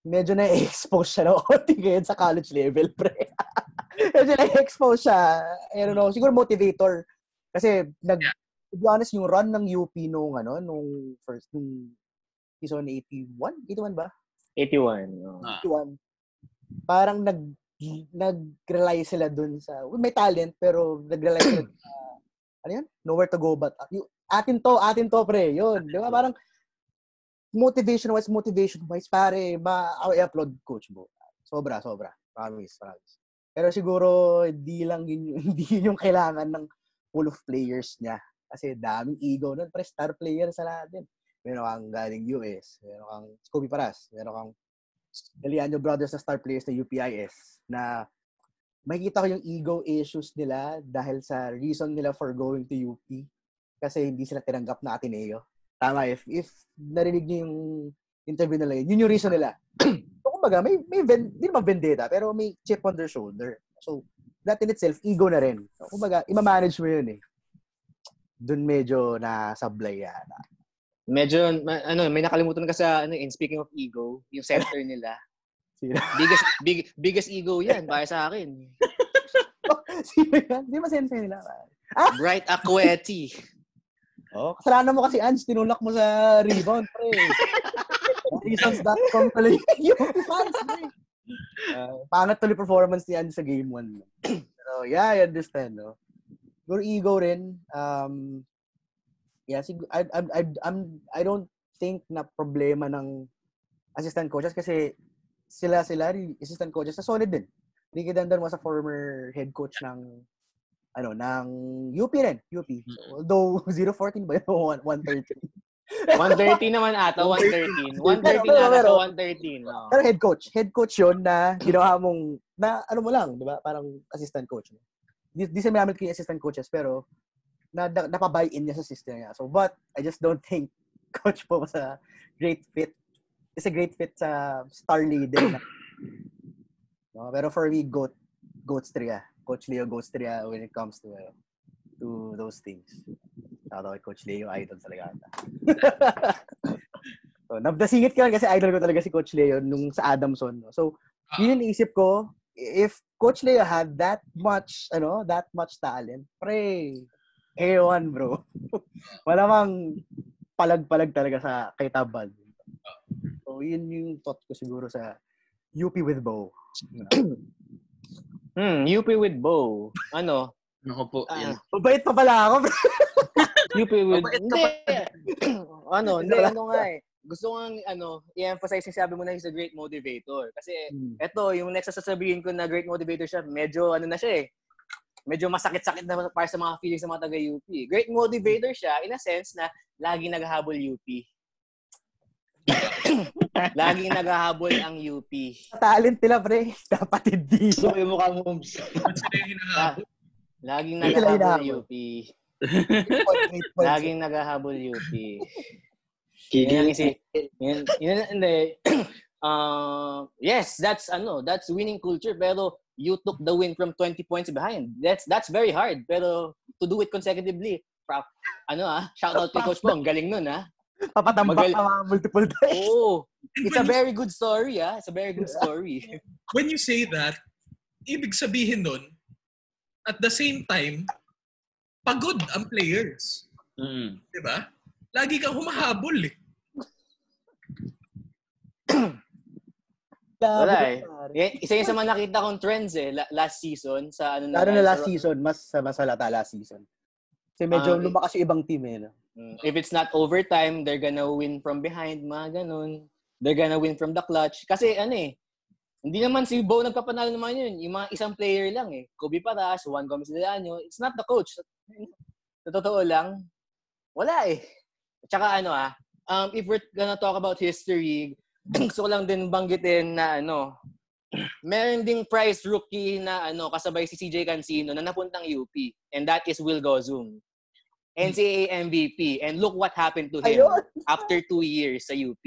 medyo na-expose siya na <laughs> konti ngayon sa college level, pre. <laughs> medyo na-expose siya. I don't know, siguro motivator. Kasi, nag, to be honest, yung run ng UP nung, ano, nung first, nung season 81? 81 ba? 81. oh. Ah. 81. Parang nag nag-rely sila dun sa may talent pero nag-rely sila dun sa ano yun? Nowhere to go but yung, atin to, atin to pre. Yun, di ba? Parang motivation wise, motivation wise pare, ma i-upload coach mo. Sobra, sobra. Promise, promise. Pero siguro hindi lang yun, <laughs> hindi yun yung kailangan ng pool of players niya. Kasi daming ego nun. Pre, star player sa natin. Meron kang galing US. Meron kang Scooby Paras. Meron kang Eliano Brothers na star players na UPIS na makikita ko yung ego issues nila dahil sa reason nila for going to UP kasi hindi sila tinanggap na Ateneo. Tama, if, if narinig niyo yung interview nila yun, yun yung reason nila. <clears throat> so, kumbaga, may, may ven, hindi naman vendetta, pero may chip on their shoulder. So, that in itself, ego na rin. So, kumbaga, ima-manage mo yun eh. Doon medyo nasablay yata. Medyo, ano, may nakalimutan ka sa, ano, in speaking of ego, yung center nila. Sino? <laughs> Biggest, big, biggest ego yan, para sa akin. <laughs> Sino yan? Hindi ba sensei nila? Bright Aquetti. Oh, kasalanan mo kasi Ans, tinulak mo sa rebound, pre. <laughs> Reasons.com tuloy yung fans, pre. Uh, pangat tuloy performance ni Ans sa game 1. Pero <clears throat> yeah, I understand, no. Siguro ego rin. Um, yeah, sig- I, I, I, I'm, I don't think na problema ng assistant coaches kasi sila sila assistant coaches sa solid din. Ricky Dandan was a former head coach ng ano ng UP rin, UP. So, although <laughs> 014 ba yun? 130. 130 naman ata, <laughs> 113. 113 Pero- ata pero- sa 113. Oh. Pero head coach. Head coach yun na ginawa mong, na ano mo lang, di ba? Parang assistant coach. Di, di sa namin kayo assistant coaches, pero na, na napabuy-in niya sa system niya. So, but I just don't think <laughs> coach po was a great fit. Is a great fit sa star leader. Na, no, pero for me, goat, goats tria. Coach Leo goats tria when it comes to uh, to those things. Shout out kay Coach Leo, idol talaga ata. <laughs> so, nabdasingit ko lang kasi idol ko talaga si Coach Leo nung sa Adamson. No? So, yun yung naisip ko, if Coach Leo had that much, ano, that much talent, pre, A1 bro. <laughs> Wala mang palag-palag talaga sa kay Tabal. So, yun yung thought ko siguro sa UP with Bo. <clears throat> Hmm, UP with Bo. Ano? Ako po, yun. Mabait pa pala ako. <laughs> UP with... Mabait Hindi. <clears throat> ano, hindi, ano nga eh. Gusto nga, ano, i-emphasize yung sabi mo na he's a great motivator. Kasi, eto, yung next sasabihin ko na great motivator siya, medyo, ano na siya eh, medyo masakit-sakit na para sa mga feelings ng mga taga-UP. Great motivator siya, in a sense na laging naghahabol UP. <coughs> laging naghahabol ang UP. Talent nila, pre. Dapat hindi. Gusto ko yung mukha mo, hinahabol? Laging naghahabol hinahabol. UP. Laging naghahabol UP. Yun ang isi. Yun, yun, hindi. Uh, <coughs> yes, that's ano, that's winning culture pero you took the win from 20 points behind. That's that's very hard pero to do it consecutively. Prop, ano ah, shout out kay Coach Bong, galing nun ah. Papatambak Magal- pa mga multiple times. Oo. And It's a very good story ah. It's a very good story. when you say that, ibig sabihin nun, at the same time, pagod ang players. Mm. Di ba? Lagi kang humahabol eh. Wala eh. Isa yun sa mga nakita kong trends eh la- last season sa ano Lalo na last season, mas mas halata last season. Kasi medyo Ah, lumakas yung ibang team eh. No? Mm, If it's not overtime, they're gonna win from behind, mga ganun. They're gonna win from the clutch. Kasi ano eh, hindi naman si Bo nagpapanalo naman yun. Yung mga isang player lang eh. Kobe Paras, Juan Gomez de Leano. It's not the coach. Sa totoo lang, wala eh. Tsaka ano ah, um, if we're gonna talk about history, <clears throat> gusto ko lang din banggitin na ano, <clears throat> meron ding prize rookie na ano kasabay si CJ Cancino na napuntang UP and that is Will Gozum. NCAA MVP. And look what happened to him Ayun. after two years sa UP.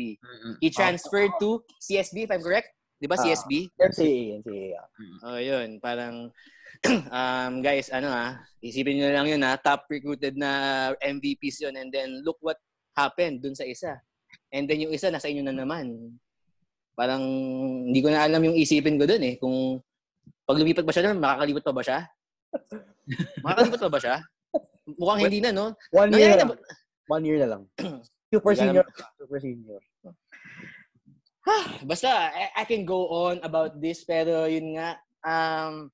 He transferred to CSB, if I'm correct. Di ba. CSB? NCAA, NCAA. ah. Oh, yun. Parang, <clears throat> um, guys, ano ah, isipin nyo lang yun ah, top recruited na MVPs yun. And then, look what happened dun sa isa. And then yung isa, nasa inyo na naman. Parang, hindi ko na alam yung isipin ko dun eh. Kung, pag lumipat ba siya dun, makakalipat pa ba siya? <laughs> makakalipat pa ba siya? Mukhang hindi na, no? One year Nangyari na lang. One year na lang. <clears throat> Super senior. Super senior. Basta, I, I can go on about this, pero yun nga, um,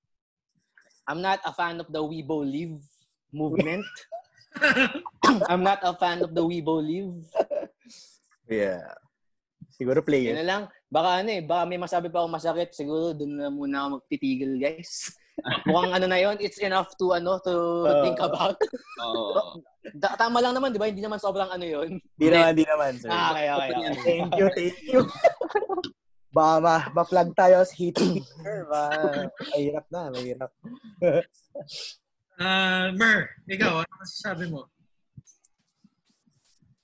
I'm not a fan of the Weibo Live movement. <laughs> I'm not a fan of the Weibo Live. Yeah. Siguro Yun player. na lang. Baka ano eh, baka may masabi pa ako masakit. Siguro doon na muna ako magtitigil, guys. <laughs> Mukhang ano na yon it's enough to ano to Oo. think about. Oo. <laughs> Da- tama lang naman, di ba? Hindi naman sobrang ano yon Di naman, di naman, sir. Ah, okay, okay, okay. Thank you, thank you. <laughs> Ba, ma, ma-plug tayo sa hit speaker. Ba, mahirap na, mahirap. Ah, Mer, ikaw, ano masasabi mo?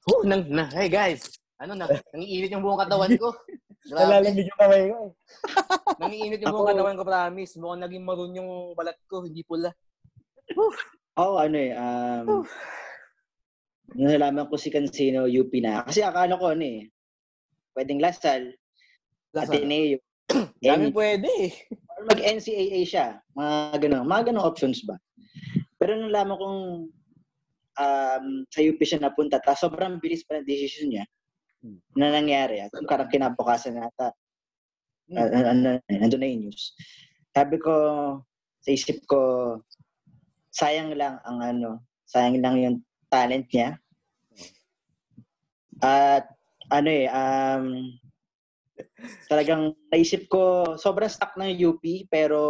Oh, nang, na, hey guys, ano na, nangiinit yung buong katawan ko. Nalalamig yung kamay ko. eh. <laughs> Nangiinit yung buong katawan ko, promise. Mukhang naging maroon yung balat ko, hindi pula. Oo, ano eh, um, nung nalaman ko si Cancino, UP na. Kasi akala ko ano eh, pwedeng Lasal, Lasa. Ateneo, <clears throat> Dami pwede eh. mag-NCAA siya. Mga ganun, mga ganun options ba? Pero nung nalaman kong um, sa UP siya napunta, ta sobrang bilis pa ng decision niya. Na nangyari. At yung karang kinabukasan na ata, Hmm. uh, uh, ano, nandun na yung news. Sabi ko, sa isip ko, sayang lang ang ano, sayang lang yung talent niya. At ano eh, um, talagang naisip ko, sobrang stuck ng UP, pero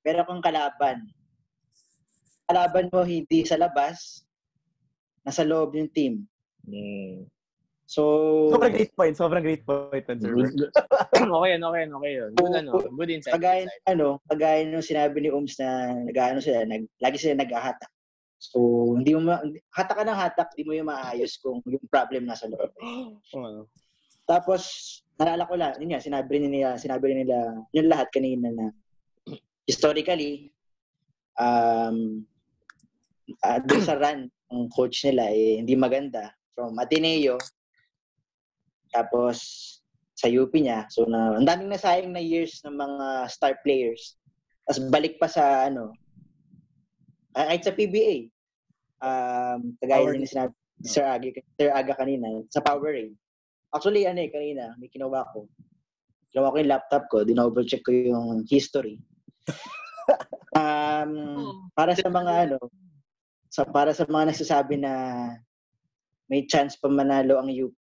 pero kung kalaban. Kalaban mo hindi sa labas, nasa loob yung team. Mm. So, Sobrang great point. Sobrang great point, sir. <coughs> okay yun, okay yun, okay yun. Good, ano, good insight. kagaya, insight. ano, kagaya nung sinabi ni Ums na nag-ano sila, nag, lagi sila nag-ahatak. So, hindi mo ma- hatak ka ng hatak, hindi mo yung maayos kung yung problem nasa loob. <gasps> Oo. Tapos, nalala ko lang, yun nga, sinabi rin nila, sinabi rin nila, yung lahat kanina na historically, um, uh, dun sa run, ang coach nila, eh, hindi maganda. From Ateneo, tapos sa UP niya. So, na, ang daming nasayang na years ng mga star players. Tapos balik pa sa, ano, ah, kahit sa PBA. Um, kagaya din ni sinabi ni Sir Aga, Sir Aga kanina, sa Powerade. Actually, ano eh, kanina, may kinuha ko. Kinuha ko yung laptop ko, dinoble check ko yung history. <laughs> um, para sa mga ano, sa para sa mga nagsasabi na may chance pa manalo ang UP.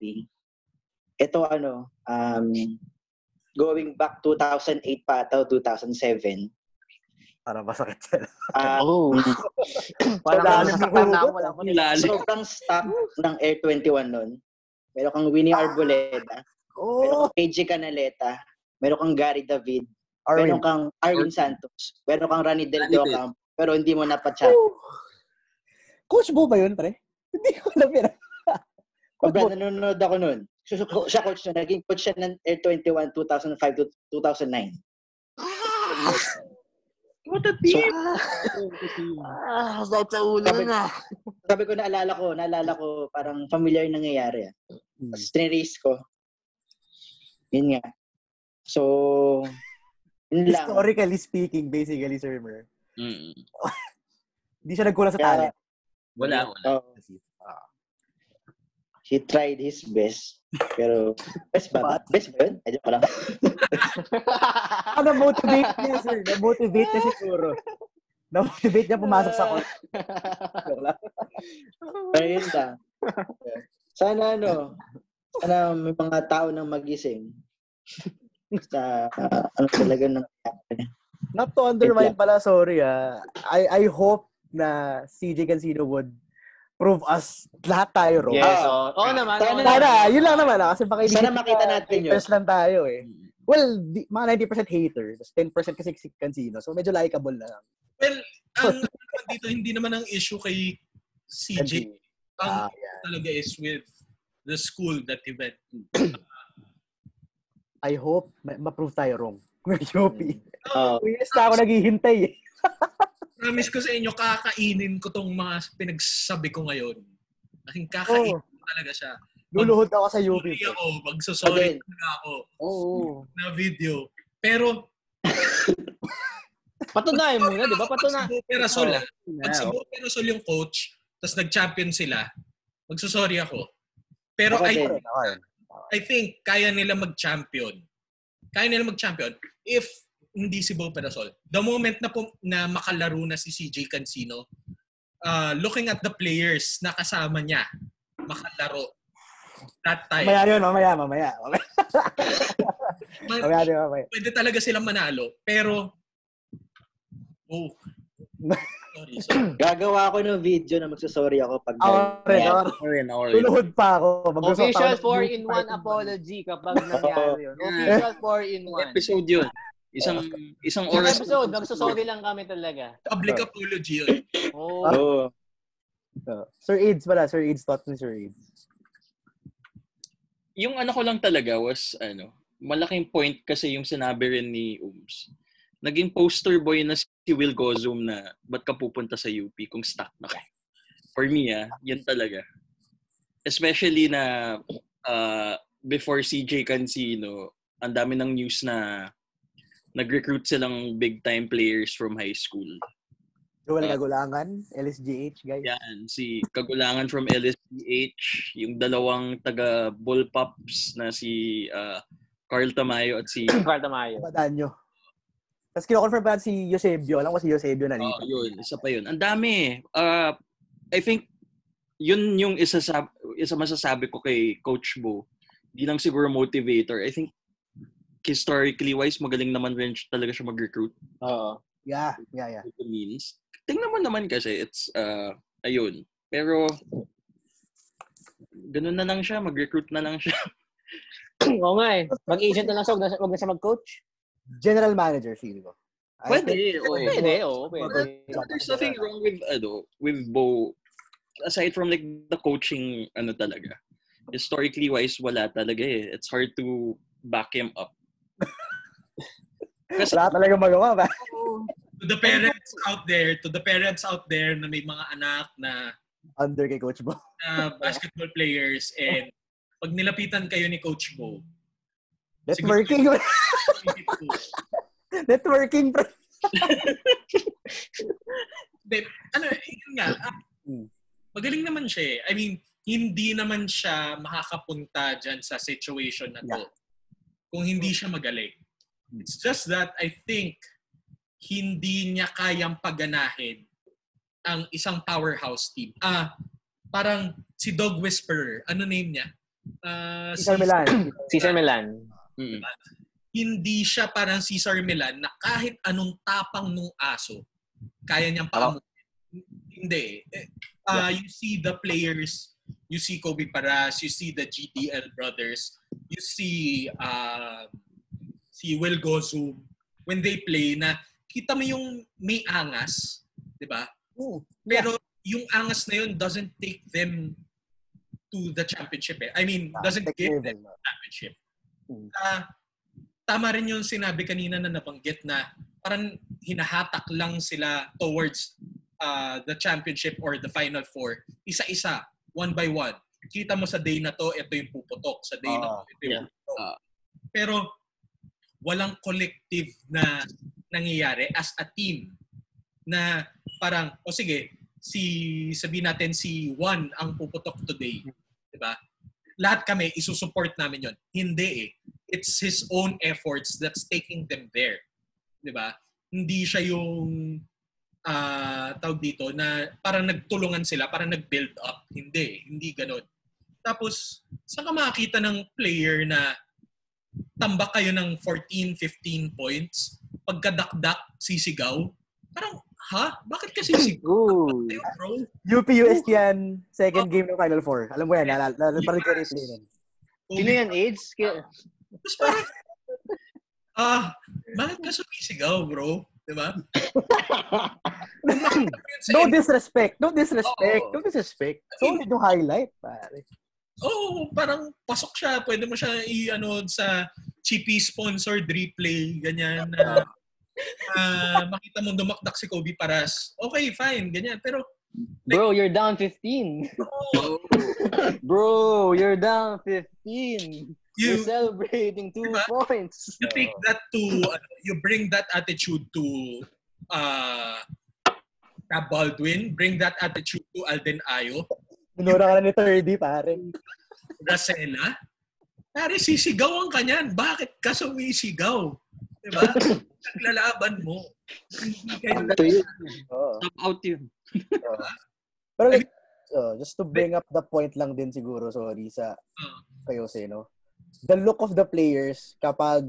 Ito ano, um, going back 2008 pa ata, o 2007. Para masakit siya. ah, Oh. <laughs> Parang Wala, nasasaktan na ako. nahuhugot, Wala ko Lalim. sobrang stock ng Air 21 nun. Meron kang Winnie Arboleda, meron Oh, kang KJ Canaleta, meron kang Gary David, Arwin. meron kang Arwin Santos, meron kang Rani Del. Docampo, pero hindi mo napachat. Oh. Coach Bo ba yun, pre? <laughs> Hindi ko alam yun. Bo. nanonood ako nun, siya, siya coach na, naging coach siya ng Air 21 2005 to 2009. What a team! Ah, sakit sa ulo Sabi- na. Sabi ko, naalala ko, naalala ko, parang familiar yung nangyayari. ah. Hmm. Tapos tinirace ko. Yun nga. So, yun lang. Historically speaking, basically, Sir Mer, Mm. hindi <laughs> siya nagkulang sa talent. Wala, wala. Oh, he tried his best. Pero, best ba? But- Best ba yun? Ay, joke lang. Ah, na-motivate niya, sir. Na-motivate niya siguro. Na-motivate niya pumasok sa court. Pero yun lang. Sana ano, sana may mga tao nang magising. Sa, ah, ano talaga nang Not to undermine pala, sorry ah. I I hope na CJ Cancino would prove us lahat tayo wrong. Yes, Ah. oo. Oo naman. Sana- Sana, yun lang naman ah. Kasi baka Sana inisip makita na natin yun. haters lang tayo eh. Well, di, mga 90% hater. Tapos 10% kasi si Cancino. So medyo likable na lang. Well, ang naman <laughs> dito, hindi naman ang issue kay CJ. Ang Ah, yeah. talaga is with the school that he went to. I hope ma- ma-prove tayo wrong. <laughs> UP. Oh, Two years na ako naghihintay eh. <laughs> Promise ko sa inyo, kakainin ko tong mga pinagsabi ko ngayon. Aking kakainin Oh, ko talaga siya. luluhod ako sa UP. Sorry ako, magsasorry Again. talaga ako Oo. na video. Pero, <laughs> Patunayan mo na, di ba? Patunayan. pag si Perasol, ah, Yeah, pag si Bo yung coach, tapos nag-champion sila, magsasorry ako. Pero Ako I. Okay. I think kaya nila mag-champion. Kaya nila mag-champion if hindi si Bo Perasol. The moment na, pum- na makalaro na si CJ Cancino, uh, looking at the players na kasama niya, makalaro. That time, Mamaya yun, mamaya, mamaya. Mamaya, ma- mamaya, din, mamaya. pwede talaga silang manalo. Pero, oh, sorry, sorry. <clears throat> gagawa ako ng video na magsasorry ako pag Ako rin, rin. Luluhod pa ako. Official ng 4-in-1 UP. apology kapag nangyari yun. <laughs> Official 4-in-1. Episode yun. Isang isang Isang oras. episode, magsasorry lang kami talaga. Public apology yun. Oh. Oo. So, Sir Aids pala, Sir Aids, thought ni Sir Aids. Yung ano ko lang talaga was, ano, malaking point kasi yung sinabi rin ni Ums. Naging poster boy na si Will Gozum na ba't ka pupunta sa UP kung stuck na ka. For me, ah, yun talaga. Especially na uh, before CJ Cancino, ang dami ng news na nag-recruit silang big-time players from high school. Joel Ah. Kagulangan, LSGH, guys. Yan, si Kagulangan from LSPH, yung dalawang taga Bullpups na si uh, Carl Tamayo at si <clears throat> Carta Mayo. Badaan nyo. Tapos kino-confirm pa si Eusebio. Alam ko si Eusebio na Oh, dito. yun, isa pa yun. Ang dami. Uh, I think yun yung isa sa isa masasabi ko kay Coach Bo. Hindi lang siguro motivator. I think historically wise magaling naman rin talaga siya mag-recruit Oo. Yeah, yeah, yeah. to means. Tingnan mo naman kasi it's uh ayun. Pero ganun na lang siya, mag-recruit na lang siya. <laughs> Oo nga eh. Mag-agent na lang siya, huwag na, huwag na siya mag-coach. General manager, feel ko. I Pwede, think- oo. Pwede, oo. Pwede. There's nothing wrong with, ano, with Bo. Aside from like the coaching, ano talaga. Historically wise, wala talaga eh. It's hard to back him up. Kasi, Wala talaga magawa ba? To the parents out there, to the parents out there na may mga anak na Under kay Coach Bo. na basketball players and pag nilapitan kayo ni Coach Bo, Networking. <laughs> Networking. pre. <laughs> Hindi, ano, yun nga, ah, Hmm. magaling naman siya eh. I mean, hindi naman siya makakapunta dyan sa situation na to kung hindi siya magaling. It's just that I think hindi niya kayang paganahin ang isang powerhouse team. Ah, parang si Dog Whisperer, ano name niya? Ah, Cesar Milan. <clears throat> Cesar Milan. mm, Hindi siya parang Cesar Milan na kahit anong tapang nung aso, kaya niyang paamutin. Hindi. Eh, ah, You see the players, you see Kobe Paras, you see the GDL brothers, you see uh, si Will Gozum, when they play na kita mo yung may angas, di ba? Pero yung angas na yun doesn't take them to the championship. Eh. I mean, doesn't Tech give them no? championship. Hmm. Ah, tama rin yung sinabi kanina na nabanggit na parang hinahatak lang sila towards uh, the championship or the final four. Isa-isa, one by one. Kita mo sa day na to, ito yung puputok. Sa day na to, ito yung Yeah. puputok. Ah. Pero walang collective na nangyayari as a team na parang, o sige, si sabihin natin si Juan ang puputok today. 'di ba? Lahat kami isusupport namin 'yon. Hindi eh. It's his own efforts that's taking them there. 'Di ba? Hindi siya yung ah tawag dito na parang nagtulungan sila, parang nag-build up. Hindi, hindi ganoon. Tapos, saan ka makakita ng player na tambak kayo ng 14, 15 points, pagkadakdak, sisigaw? Parang, ha? Bakit ka sisigaw? Bro. UP UST yan, second game ng Final Four. Alam mo yan, nalala, nalala, parang ko replay nun. Sino yan, AIDS? Tapos parang, <laughs> ah, bakit ka sumisigaw, bro? Diba? <laughs> No disrespect, no disrespect, Oo. no disrespect. Solid yung highlight, pare. Oo, oh, parang pasok siya. Pwede mo siya i-ano sa cheapy sponsored replay, ganyan na <laughs> ah, makita mo dumakdak si Kobe Paras. Okay, fine, ganyan. Pero, Bro, you're down 15. oh, <laughs> Bro, you're down 15. You're you, celebrating two Diba? points. you take that to, ano, you bring that attitude to uh, Tab Baldwin, bring that attitude to Alden Ayo, Minura ka na ni 30, pare. Racela, pare, sisigawan ka niyan. Bakit ka sumisigaw? Diba? <laughs> Naglalaban mo. Hindi kayo. Stop out yun. Pero like, uh, just to bring up the point lang din siguro, sorry, sa Ah. kayo no? The look of the players kapag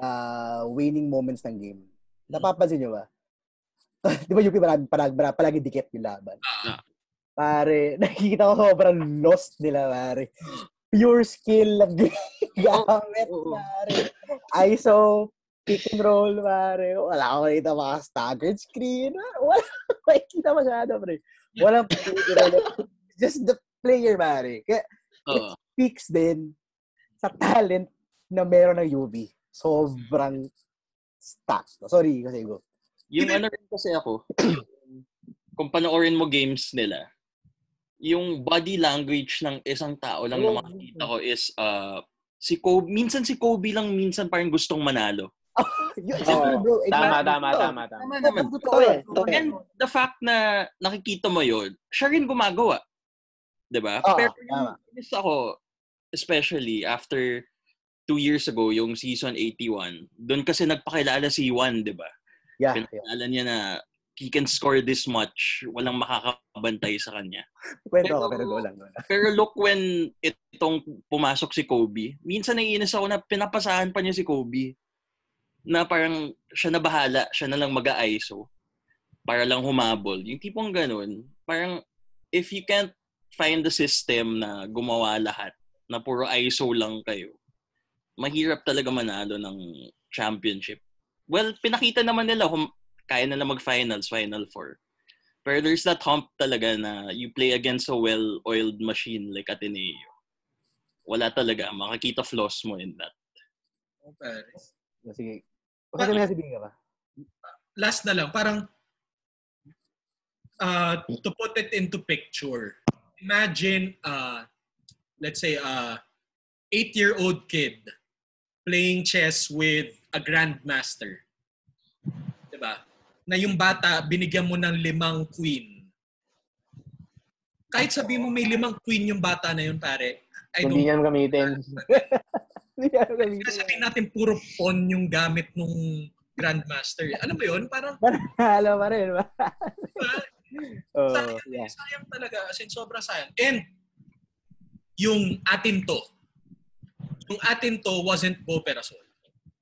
uh, winning moments ng game. Napapansin nyo ba? <laughs> Di ba yung parang, parang, parang, palagi dikit yung laban? Ah. Pare, <laughs> nakikita ko sobrang lost nila, pare. Pure skill lang <laughs> gamit, pare. ISO, pick and roll, pare. Wala akong nakita mga staggered screen. Wala akong nakikita masyado, pare. Walang Just the player, pare. Kaya Oo. speaks din sa talent na meron ng UV. Sobrang stacked. Sorry kasi go. Yung ano rin kasi ako, <clears throat> kung panoorin mo games nila, yung body language ng isang tao lang na makikita ko is uh, si Kobe, minsan si Kobe lang minsan parang gustong manalo. <laughs> Yun, siyempre, bro. eh, Tama, tama, tama, tama. Tama naman. Totoo yan, yan. totoo yan. And the fact na nakikita mo yun, siya rin gumagawa. 'Di ba? Oo, Pero yung inis ako, especially after two years ago, yung season 81, doon kasi nagpakilala si Juan, 'di ba? Yeah, yeah. Pinakilala niya na he can score this much, walang makakabantay sa kanya. Kwento Pero- ako, pero go lang. Pero look when itong pumasok si Kobe, minsan naiinis ako na pinapasahan pa niya si Kobe. Na parang siya na bahala, siya na lang mag-ISO para lang humabol. Yung tipong ganun, parang if you can't find the system na gumawa lahat, na puro ISO lang kayo, mahirap talaga manalo ng championship. Well, pinakita naman nila kung kaya nila mag-finals, final four. Pero there's that hump talaga na you play against a well-oiled machine like Ateneo. Wala talaga. Makakita flaws mo in that. Oh, Paris. Sige. Kasi may sabihin ka ba? Last na lang, parang uh, to put it into picture, imagine, uh, let's say, a eight-year-old kid playing chess with a grandmaster. Diba? Na yung bata, binigyan mo ng limang queen. Kahit sabi mo may limang queen yung bata na yun, pare, I Kung don't di niya gamitin. <laughs> Hindi ka gamitin. Kasi sabihin natin puro pawn yung gamit nung grandmaster. Ano ba yun? Parang, Alam pa rin ba? ah, <laughs> Oh, sayang, yeah. sayang talaga. As in, sobrang sayang. And, yung atin to, yung atin to wasn't Bo Perasol.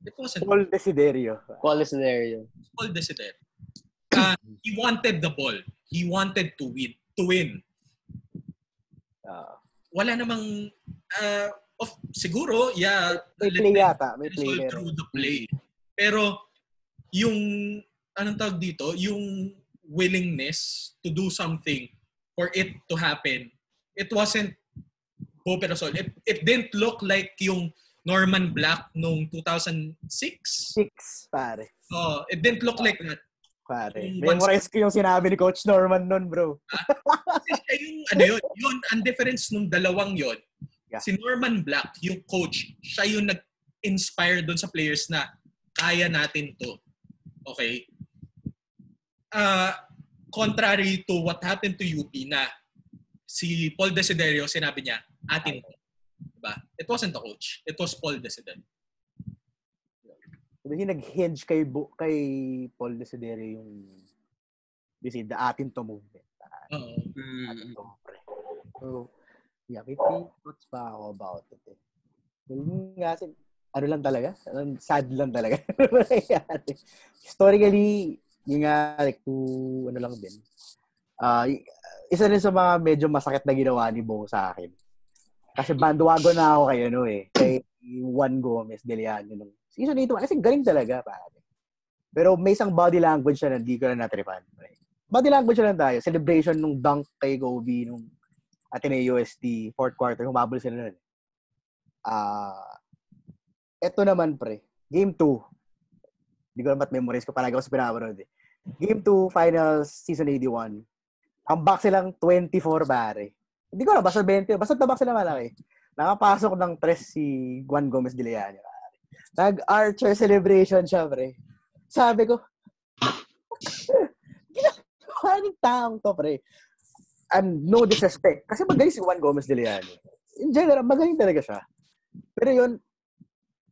It wasn't Paul Desiderio. Paul yun. Paul Desider. Uh, he wanted the ball. He wanted to win. To win. Ah. Wala namang, uh, of, siguro, yeah, may play them yata. May play through the play. Pero, yung, anong tawag dito, yung willingness to do something for it to happen, it wasn't Bo Perasol. It, it didn't look like yung Norman Black nung 2006. Six, pare. Oh, it didn't look like that. Pare. Yung Memorize ko yung sinabi ni Coach Norman nun, bro. Kasi siya yung, ano yun, yun, ang difference nung dalawang yun, Yeah. si Norman Black, yung coach, siya yung nag-inspire doon sa players na kaya natin to. Okay? Uh, contrary to what happened to UP na si Paul Desiderio, sinabi niya, atin to. Diba? It wasn't the coach. It was Paul Desiderio. Kasi nag-hinge kay, Bu- kay Paul Desiderio yung kasi the atin to movement. Oo. Atin Mm. to, pre. So, yeah, may three thoughts pa ako about it. Eh. Well, yun nga, kasi, ano lang talaga? Sad lang talaga. <laughs> Historically, yung nga, like, to, ano lang din. Ah, y- isa rin sa mga medyo masakit na ginawa ni Bo sa akin. Kasi bandwagon na ako kay ano eh, kay Juan Gomez de Leon nung season 8 kasi galing talaga pare. Pero may isang body language siya na hindi ko na natripan. pre. Body language lang tayo. Celebration nung dunk kay Kobe nung Ateneo UST fourth quarter, humabol sila nun. Ah, eto naman pre, game 2. Hindi ko na ba't ko palagi ako sa pinapanood eh. Game 2, finals, season 81. Ang silang 24 pare. Hindi ko na, basta 20. Basta tabak sila malaki. Nakapasok ng tres si Juan Gomez de pare. Nag-archer celebration siya, pre. Sabi ko, <laughs> ginagawa ng taong to, pre. And no disrespect. Kasi magaling si Juan Gomez de Leon. In general, magaling talaga siya. Pero yun,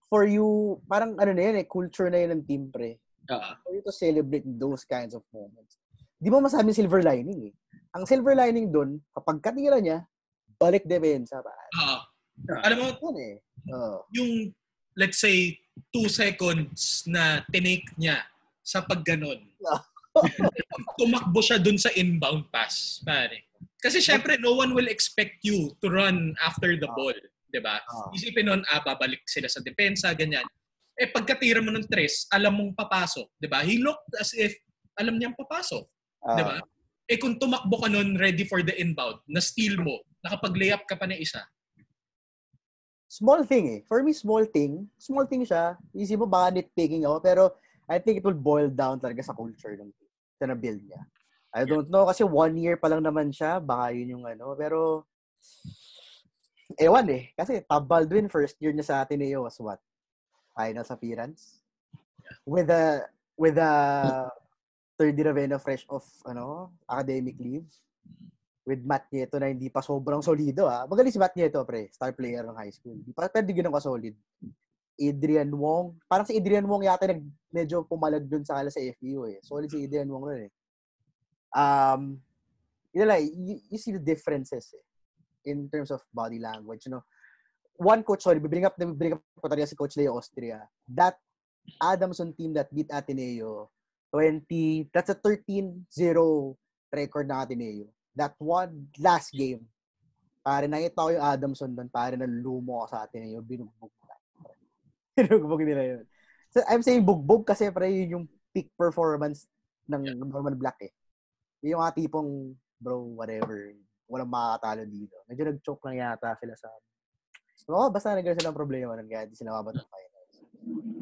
for you, parang ano na yan eh, culture na yun ng team, pre. Ah, For you to celebrate those kinds of moments. Di mo masabi silver lining eh. Ang silver lining dun, kapag katira niya, balik depensa. pare. Ah, alam mo, Yun eh. Oo. yung let's say two seconds na tinake niya sa pagganon. <laughs> Tumakbo siya dun sa inbound pass, pare. Kasi syempre, no one will expect you to run after the ball. 'di ba? Ah. Isipin nun, ah, babalik sila sa depensa, ganyan. Eh, pagkatira mo ng tres, alam mong papasok. 'di ba? He looked as if alam niyang papasok. Ah. 'di ba? Eh, kung tumakbo ka nun, ready for the inbound, na steal mo, nakapag-layup ka pa na isa. small thing eh. For me, small thing. Small thing siya. Isip mo baka nitpicking ako, pero I think it will boil down talaga sa culture ng team. Sa na-build niya. I don't know, kasi one year pa lang naman siya. Baka yun yung ano. Pero, ewan eh. Kasi Tab Baldwin, first year niya sa Ateneo was what? Finals appearance? With a, with a third year Ravenna fresh off, ano, academic leave. With Matt Nieto na hindi pa sobrang solido ah. Magaling si Matt Nieto, pre. Star player ng high school. Di pa pwede ganun ka-solid. Adrian Wong. Parang si Adrian Wong yata nag medyo pumalag dun sa kala sa FEU eh. Solid si Adrian Wong rin eh. Um, yun lang, you, you see the differences eh, in terms of body language. You know, one coach, sorry, bring up, bring up ko talaga si Coach Leo Austria. That Adamson team that beat Ateneo, 20, that's a 13-0 record ng Ateneo. That one last game Pare, nakita ko yung Adamson doon, pare, na lumo sa atin yun, binugbog nila. <laughs> binugbog nila yun. So, I'm saying bugbog kasi pre, yun yung peak performance ng Norman Black eh. Yung mga tipong, bro, whatever, walang makakatalo dito. Medyo nag-choke lang yata sila sa... Oo, basta nagkaroon sila ng problema nun, kaya di sila mabot ng finals.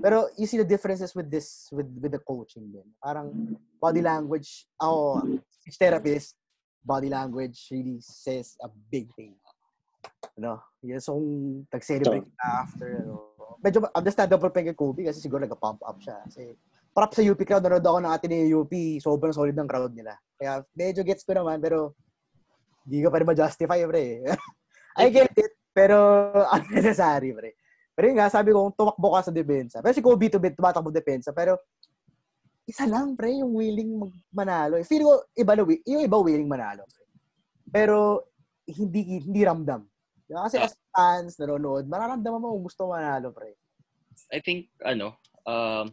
Pero you see the differences with this, with with the coaching din. Parang body language, ako, speech therapist, body language really says a big thing. Ano? Yes, so, kung nag-celebrate ka after, ano, medyo understandable pa kay Kobe kasi siguro nag-pump up siya. Kasi prop sa UP crowd, nanood ako ng Ateneo UP, sobrang solid ng crowd nila. Kaya medyo gets ko naman, pero hindi ko pa rin ma-justify, pre. <laughs> I get it, pero <laughs> unnecessary, pre. Pero yun nga, sabi ko, tumakbo ka sa depensa. Pero si Kobe to bit, tumatakbo depensa. Pero isa lang, pre, yung willing manalo. Feel ko, iba na, yung iba willing manalo. Pre. Pero hindi hindi ramdam. Diba? Kasi as fans, nanonood, mararamdaman mo kung gusto manalo, pre. I think, ano, um,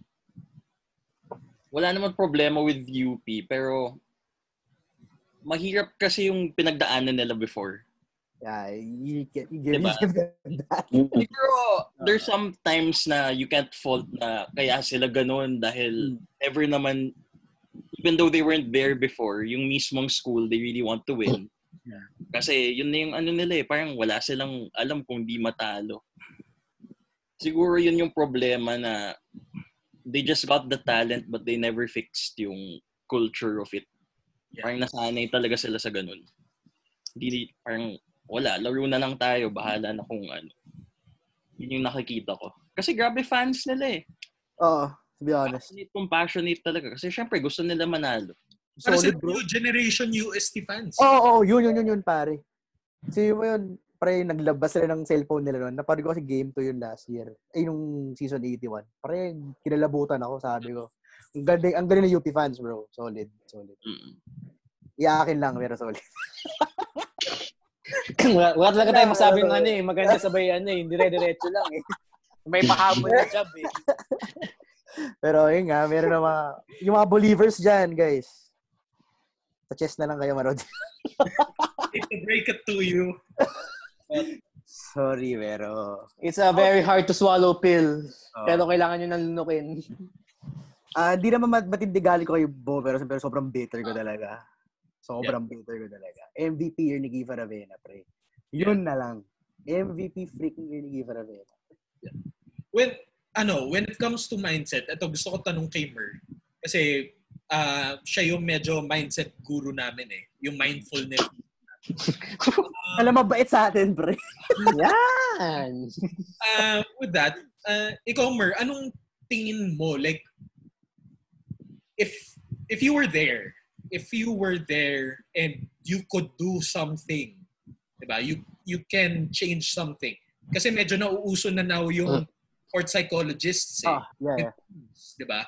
wala naman problema with UP, pero mahirap kasi yung pinagdaanan nila before. Yeah, you, get, you give, Diba? <laughs> you give them that. Pero there's some times na you can't fault na kaya sila ganun dahil never naman, even though they weren't there before, yung mismong school, they really want to win. Yeah. Kasi yun na yung ano nila eh, parang wala silang alam kung di matalo. Siguro yun yung problema na they just got the talent but they never fixed yung culture of it. Yeah. Parang nasanay talaga sila sa ganun. Hindi, parang wala, laro na lang tayo, bahala na kung ano. Yun yung nakikita ko. Kasi grabe fans nila eh. Oo, to be honest. Passionate kung passionate talaga. Kasi syempre gusto nila manalo. Sa Solid, bro. new generation UST fans. Oo, oh, oh, yun, yun, yun, yun, pare. Kasi mo yun, pre, naglabas sila ng cellphone nila noon. Napanood ko kasi game to yun last year. Ay, nung season 81. Pare, kinalabutan ako, sabi ko. Ang galing, ang galing ng UP fans, bro. Solid, solid. Mm. Iyakin lang, pero solid. <laughs> wala, wala talaga tayong masabing ano eh. Maganda sabay ano eh. Dire-diretso lang eh. May pahabol na job eh. <laughs> Pero yun nga, meron na mga, yung mga believers dyan, guys. Sa chess na lang kayo. Hate to break it to you. Sorry, pero... It's a very hard to swallow pill. Oh. Pero kailangan nyo nang lunukin. Ah, di naman mat- matindi galing ko kay Bo, pero, pero sobrang bitter ko talaga. Sobrang bitter ko talaga. MVP year ni Gifa Ravena, pre. Yun na lang. MVP freaking year ni Gifa Ravena. When, ano, when it comes to mindset, ito gusto ko tanong kay Mer. Kasi ah, siya yung medyo mindset guru namin eh. Yung mindfulness. <laughs> Alam, mabait sa atin, pre. <laughs> Yan! Uh, with that, uh, ikaw Mer, anong tingin mo? Like, if if you were there, if you were there and you could do something, diba? You you can change something. Kasi medyo nauuso na now yung sports psychologists eh. Ah, yeah, yeah. di ba?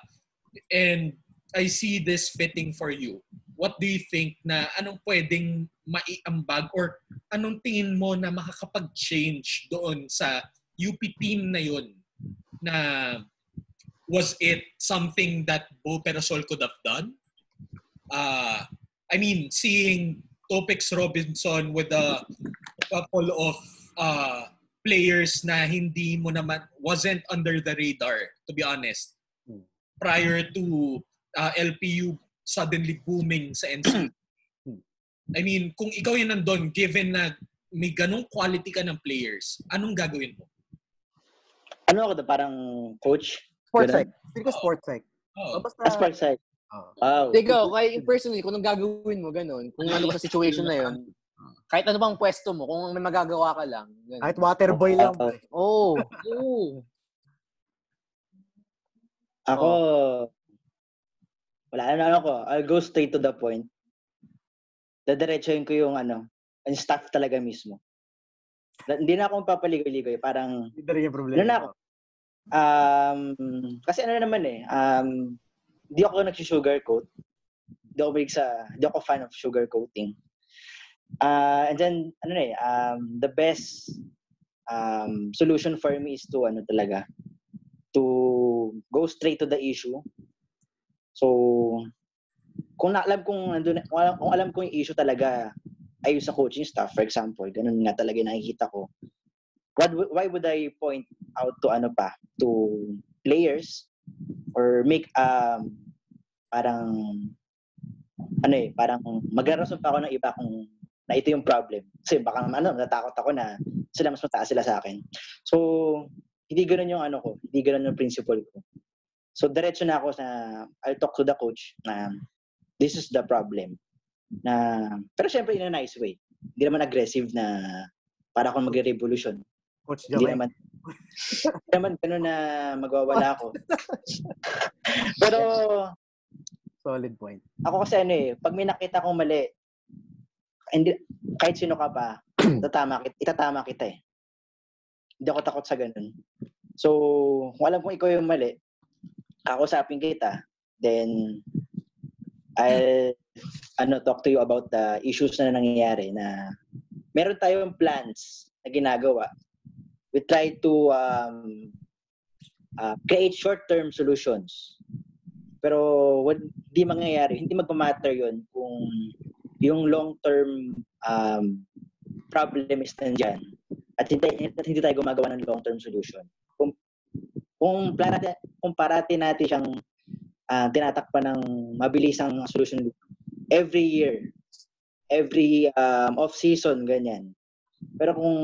And I see this fitting for you. What do you think na anong pwedeng maiambag or anong tingin mo na makakapag-change doon sa UP team na yun na was it something that Bo Perasol could have done? Uh, I mean, seeing Topix Robinson with a couple of uh, players na hindi mo naman wasn't under the radar to be honest prior to uh, LPU suddenly booming sa NC. I mean, kung ikaw yung nandun, given na may ganong quality ka ng players, anong gagawin mo? Ano ako? Parang coach? Sports psych. Feel ko sports psych. Oh, Oh, basta, Ah, sports side. Oh. Wow. Ikaw, kay personally, kung anong gagawin mo, ganun, kung ano ka sa situation na yun, kahit ano bang pwesto mo, kung may magagawa ka lang. ganun. kahit water boy lang. Ah. Oo. Oo. Ako, wala na ano ko. I'll go straight to the point. Dadiretsuhin ko yung ano, yung staff talaga mismo. Hindi na ako papaligoy-ligoy. Parang, Hindi na rin yung problema. Ano na ako? um, kasi ano naman eh, um, hindi ako nag-sugarcoat. Hindi ako big sa, hindi ako fan of sugarcoating. Uh, and then, ano na eh, um, the best um, solution for me is to, ano talaga, to go straight to the issue. So, kung alam kong nandun, kung alam, kung alam ko yung issue talaga ayos sa coaching staff, for example, ganun nga talaga nakikita ko. What, why would I point out to ano pa, to players or make um parang ano eh, parang maglarason pa ako ng iba kung na ito yung problem. Kasi baka ano, natakot ako na sila mas mataas sila sa akin. So, hindi ganoon yung ano ko, hindi ganoon yung principle ko. So, diretso na ako sa, I'll talk to the coach na this is the problem. Na, pero syempre in a nice way. Hindi naman aggressive na para akong magre-revolution. Coach Hindi naman, hindi naman ganun na magwawala ako. <laughs> pero Solid point. ako kasi ano eh, pag may nakita kong mali, hindi, kahit sino ka pa, <clears throat> itatama, kit- itatama kita eh. Hindi ako takot sa ganun. So, kung alam kong ikaw yung mali, kakusapin kita, then I'll ano, talk to you about the issues na nangyayari na meron tayong plans na ginagawa. We try to um, uh, create short-term solutions. Pero what, di mangyayari, hindi magmamatter yon kung yung long-term um, problem is nandyan at hindi, at hindi tayo gumagawa ng long-term solution. Kung, kung, plan natin, kung parati natin siyang ah, tinatakpan ng mabilisang solution every year, every um, off-season, ganyan. Pero kung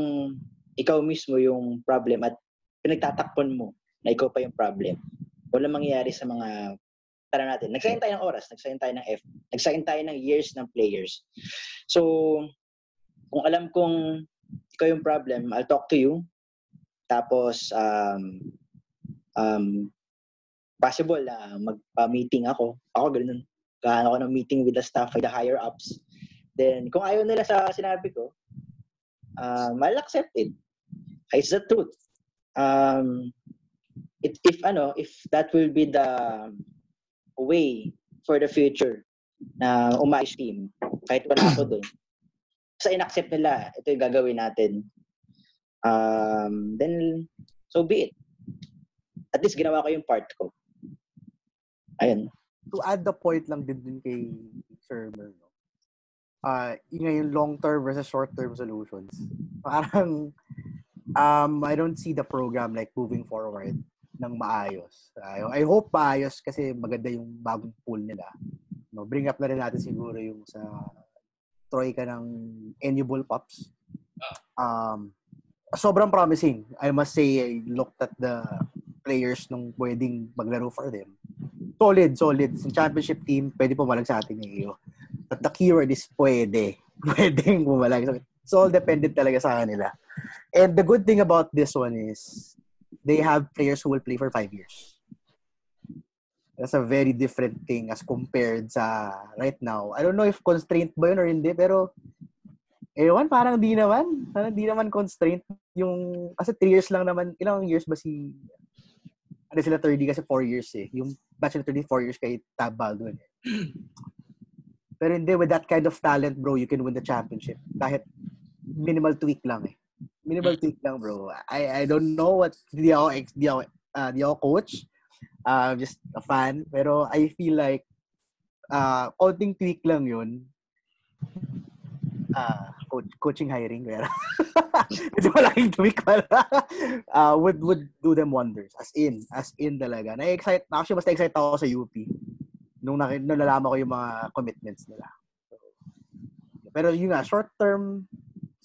ikaw mismo yung problem at pinagtatakpan mo na ikaw pa yung problem, walang mangyayari sa mga tara natin. Nagsayang tayo ng oras, nagsayang tayo ng F, nagsayang tayo ng years ng players. So, kung alam kong ikaw yung problem, I'll talk to you. Tapos, um, um, possible na magpa-meeting ako. Ako ganun. Kahan ako ng meeting with the staff, with the higher ups. Then, kung ayaw nila sa sinabi ko, um, I'll accept it. It's the truth. Um, it, if ano, if that will be the way for the future na umayos team, kahit wala ako doon, sa in-accept nila, ito yung gagawin natin. Um, then, so be it. At least ginawa ko yung part ko. Ayun. to add the point lang din din kay Sir Mer, no? Uh, yun nga yung long-term versus short-term solutions. Parang, um, I don't see the program like moving forward ng maayos. I, I hope maayos kasi maganda yung bagong pool nila. No, bring up na rin natin siguro yung sa troika ng Enable Pops. Um, sobrang promising. I must say, I looked at the players nung pwedeng maglaro for them solid, solid. Sa championship team, pwede pumalag sa atin ng iyo. But the keyword is pwede. <laughs> Pwedeng pumalag. So, it's all dependent talaga sa kanila. And the good thing about this one is they have players who will play for five years. That's a very different thing as compared sa right now. I don't know if constraint ba yun or hindi, pero ewan, parang di naman. Parang di naman constraint. Yung, kasi three years lang naman. Ilang years ba si ano sila 30 kasi 4 years eh. Yung bachelor 30, 4 years kay Tab Baldwin. Eh. Pero hindi, with that kind of talent, bro, you can win the championship. Kahit minimal tweak lang eh. Minimal tweak lang, bro. I I don't know what, di ako, ex- di ako, uh, di ako coach. Uh, just a fan. Pero I feel like, uh, konting tweak lang yun. Uh, coach, coaching hiring, pero <laughs> medyo malaking tweak pala. uh, would would do them wonders. As in, as in talaga. Na-excite, actually, mas na-excite ako sa UP nung, nung nalaman ko yung mga commitments nila. Pero yun nga, short-term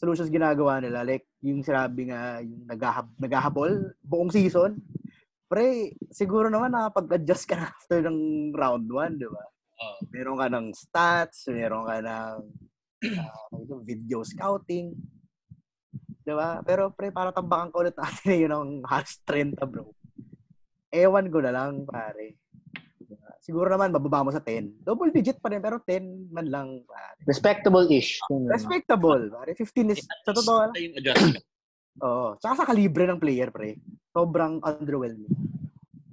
solutions ginagawa nila. Like, yung sinabi nga, yung naghahab, naghahabol buong season. Pre, siguro naman nakapag-adjust ka na <laughs> after ng round 1, di ba? Oo. Meron ka ng stats, meron ka ng ah, video scouting. Di ba? Pero pre, para tambakan ko ulit natin <laughs> yun ang halos 30, bro. Ewan ko na lang, pare. Siguro naman, bababa mo sa 10. Double digit pa rin, pero 10 man lang, pare. Respectable-ish. Respectable, pare. 15 is, sa totoo lang. Ito yung adjustment. Oo. Tsaka sa kalibre ng player, pre. Sobrang underwhelming.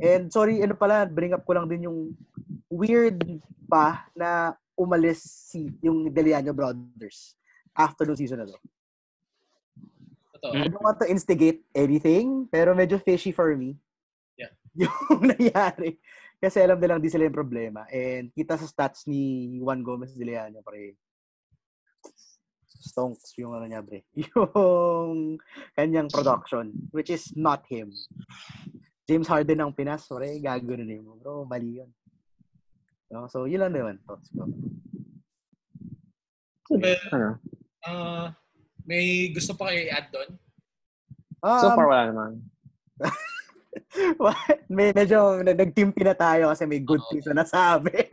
And sorry, ano pala, bring up ko lang din yung weird pa na umalis si yung Deliano brothers after the season na to. Totoo. I don't want to instigate anything, pero medyo fishy for me. Yeah. <laughs> Yung nangyari. Kasi alam nilang di sila yung problema. And kita sa stats ni Juan Gomez Deliano, pre. stonks yung ano niya, bre. <laughs> Yung kanyang production, which is not him. James Harden ang Pinas, pre, gagawin mo. Bro, mali yun. No? So, yun lang naman. Thoughts ko. Well, Ano? uh, may gusto pa kayo i-add doon? So Um, far, wala naman. <laughs> <laughs> may medyo na- nagtimpi na tayo kasi may good things na nasabi.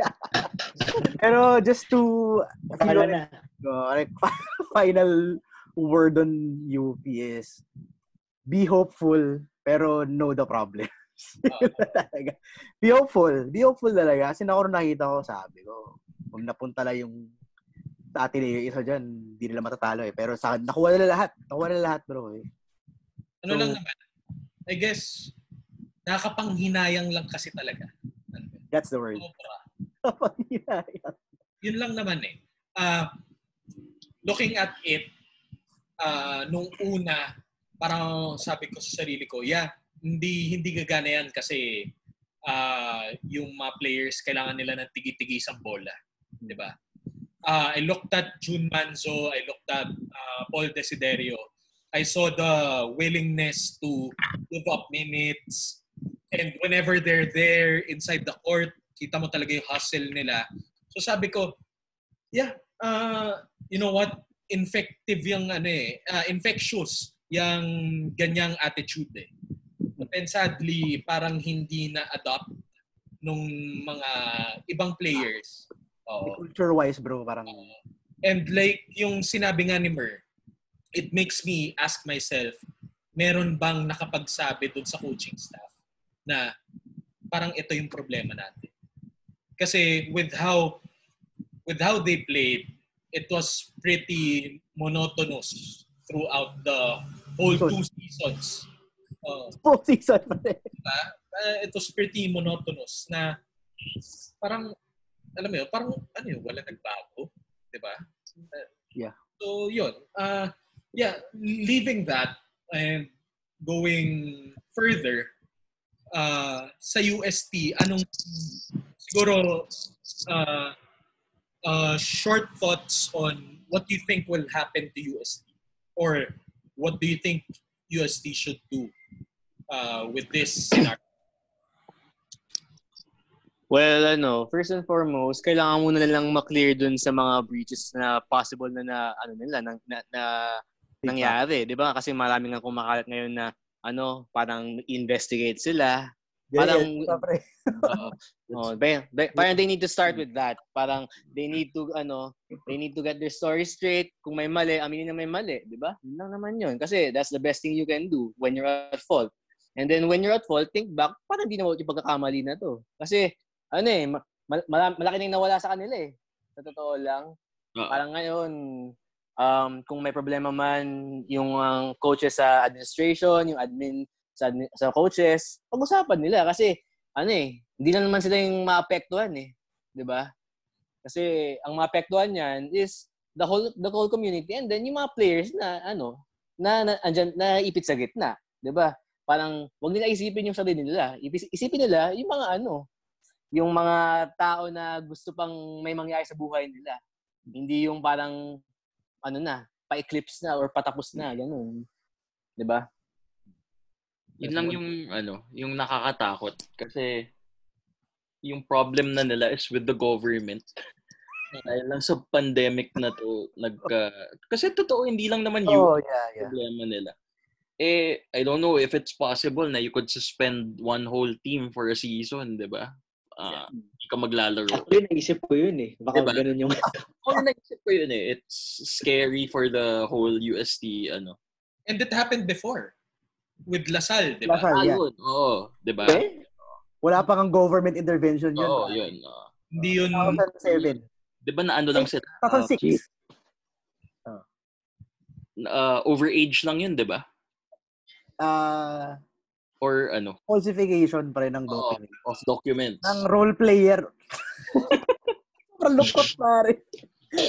<laughs> Pero just to Wala na. no, like, <laughs> final word on UP is be hopeful pero know the problems. Talaga. be hopeful. Be hopeful talaga. Kasi ako nakita ko, sabi ko, kung napunta lang yung sa atin eh, yung isa dyan, hindi nila matatalo eh. Pero sa nakuha nila lahat. Nakuha nila lahat, bro. Eh. Ano So- lang naman, I guess, nakakapanghinayang lang kasi talaga. That's the word. Yun lang naman eh. Ah, looking at it, ah, nung una, parang sabi ko sa sarili ko, yeah, hindi hindi gagana yan kasi ah, yung mga players kailangan nila ng tigi-tigi isang bola, 'di ba? Ah, I looked at June Manzo, I looked at ah, Paul Desiderio. I saw the willingness to give up minutes and whenever they're there inside the court, kita mo talaga yung hustle nila. So sabi ko, yeah, uh, you know what? Infective yung ano eh, uh, infectious yung ganyang attitude eh. But then sadly, parang hindi na adopt nung mga ibang players. Oo. Culture-wise, bro, parang And like yung sinabi nga ni Mer, it makes me ask myself, meron bang nakapagsabi dun sa coaching staff na parang ito yung problema natin. Kasi with how with how they played, it was pretty monotonous throughout the whole two seasons. <laughs> Uh, full season pa rin. diba? Uh, it was pretty monotonous na parang alam mo yun, parang ano yun, wala nagbago, 'di ba? Uh, Yeah. So yun, uh, yeah, leaving that and going further uh, sa UST, anong siguro uh, uh, short thoughts on what do you think will happen to UST or what do you think UST should do uh, with this scenario? Well, ano, first and foremost, kailangan muna nilang ma-clear dun sa mga breaches na possible na, na ano nila, na, na, na nangyari, di ba? Kasi maraming nga kumakalat ngayon na ano, parang investigate sila. Parang- Yes, yes, pre. Oo. oh, ba- ba- parang they need to start with that. Parang they need to ano, they need to get their story straight. Kung may mali, aminin na may mali, 'di ba? Yun lang naman 'yun. Kasi that's the best thing you can do when you're at fault. And then when you're at fault, think back, parang hindi na yung pagkakamali na 'to. Kasi ano eh, ma- mal- malaki nang nawala sa kanila eh. Sa totoo lang. Parang ngayon, um, kung may problema man yung ang coaches sa administration, yung admin sa, sa coaches, pag-usapan nila kasi ano eh, hindi lang naman sila yung maapektuhan eh, 'di ba? Kasi ang maapektuhan niyan is the whole the whole community and then yung mga players na ano, na, na andyan na ipit sa gitna, 'di ba? Parang wag nila isipin yung sarili nila. Isipin nila yung mga ano, yung mga tao na gusto pang may mangyari sa buhay nila. Hindi yung parang ano na, pa-eclipse na or patapos na, ganun. 'Di ba? Yun lang yung ano, yung nakakatakot kasi yung problem na nila is with the government. Dahil lang sa pandemic na to, nagka... Kasi totoo, hindi lang naman yun Oh, yeah, yeah. problema nila. Eh, I don't know if it's possible na you could suspend one whole team for a season, di ba? Ah, Hindi ka maglalaro. Actually, naisip ko yun eh. Baka Diba? ganun yung... <laughs> Oo, naisip ko yun eh. It's scary for the whole UST, ano. And it happened before with Lasal, di ba? Lasal. Ah, yeah. yun. Oo, di ba? Eh? Wala pa kang government intervention yun. Oo, yun. ah. Hindi yun 2007. Di ba na ano lang sila? 2006. Chief. Uh, overage lang yun, di ba? Ah, Or ano? falsification pa rin ng document. of documents. Ng role player. <laughs> Lukot pare.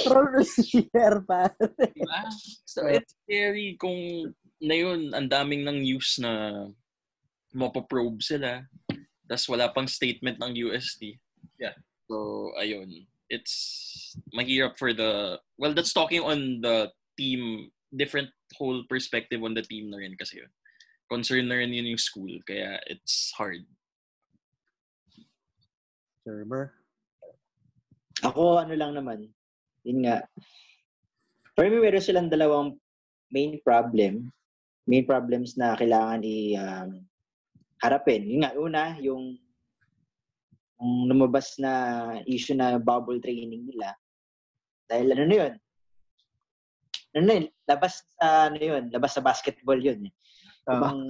Role player pare. Diba? So, it's scary kung na yun, ang daming ng news na mapaprobe sila. Tapos wala pang statement ng UST. Yeah. So, ayun. It's mahirap for the... Well, that's talking on the team, different whole perspective on the team na rin kasi yun. Concern na rin yun yung school, kaya it's hard. Server. Ako, ano lang naman, yun nga, for me, meron silang dalawang main problem, main problems na kailangan i um, harapin. Yun nga, una, yung, yung lumabas na issue na bubble training nila. Dahil ano na yun? Ano na yun? Labas sa, ano yun? Labas sa basketball yun. Eh. Ibang,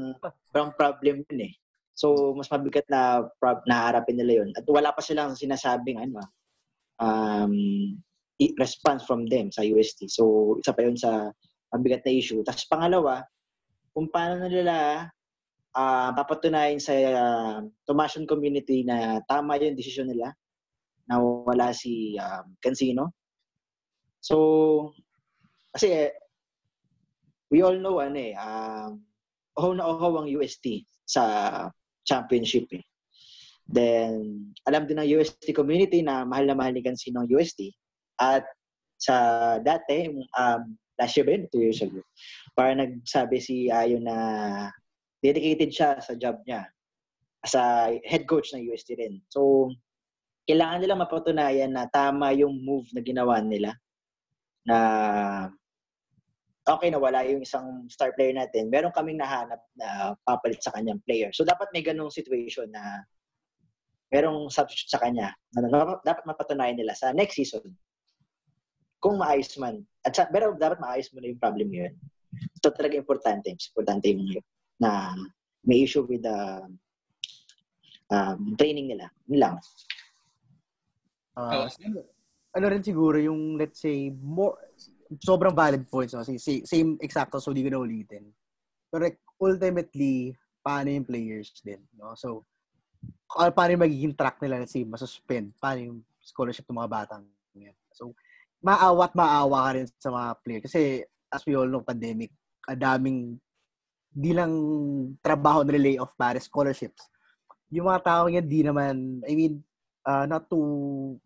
ibang <laughs> problem yun eh. So, mas mabigat na prob na harapin nila yun. At wala pa silang sinasabing ano, um, response from them sa UST. So, isa pa yun sa mabigat na issue. Tapos pangalawa, kung paano nila uh, papatunayan sa uh, Tomasian community na tama yung desisyon nila na wala si um, Cancino. So, kasi we all know ano eh, um, oho na oho ang UST sa championship eh. Then, alam din ng UST community na mahal na mahal ni Cancino ang UST. At sa dati, um, last year ba yun? Two years ago. Para nagsabi si Ayo na dedicated siya sa job niya. As a head coach ng UST rin. So, kailangan nila mapatunayan na tama yung move na ginawa nila. Na okay na wala yung isang star player natin, meron kaming nahanap na papalit sa kanyang player. So, dapat may ganong situation na merong substitute sa kanya na dapat mapatunayan nila sa next season kung maayos man. At sa, pero dapat maayos mo na yung problem yun. Ito talaga importante. Importante yung na may issue with the um, training nila. Yun. Uh, ano rin siguro yung, let's say, more, sobrang valid points. No? Same, same exacto, so di ko na ulitin. Like, ultimately, paano yung players din. No? So, paano yung magiging track nila, let's say, masuspend, paano yung scholarship ng mga batang yan. So, maawa at maawa ka rin sa mga player. Kasi, as we all know, pandemic, daming di lang trabaho na layoff para scholarships. Yung mga tao yan, di naman, I mean, uh, not to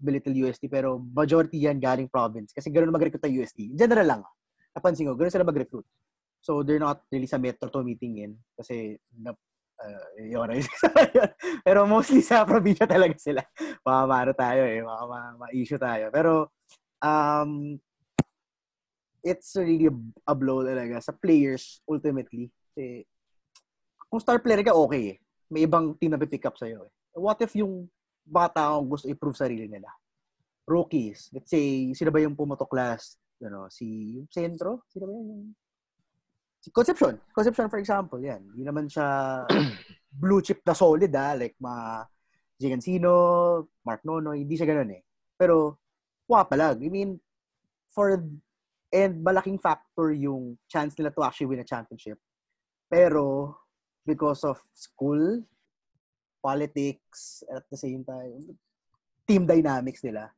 belittle UST, pero majority yan galing province. Kasi ganoon mag-recruit ng UST. General lang. Napansin ko, ganoon sila mag-recruit. So, they're not really sa metro to meeting in. Kasi, na, uh, <laughs> yun, pero mostly sa probinsya talaga sila. Makamaro tayo eh. Maka ma-issue tayo. Pero, um, it's really a blow talaga sa players ultimately. Kasi, kung star player ka, okay eh. May ibang team na pick up sa'yo eh. What if yung bata ang gusto i-prove sarili nila? Rookies. Let's say, sino ba yung pumotok last? Ano, si yung Centro? Sino ba yun? Si Conception. Conception, for example, yan. Hindi naman siya <clears throat> blue chip na solid, ah. Like, mga Gigancino, Mark Nonoy. Hindi siya ganun eh. Pero, wapalag. I mean, for, and malaking factor yung chance nila to actually win a championship. Pero, because of school, politics, at the same time, team dynamics nila,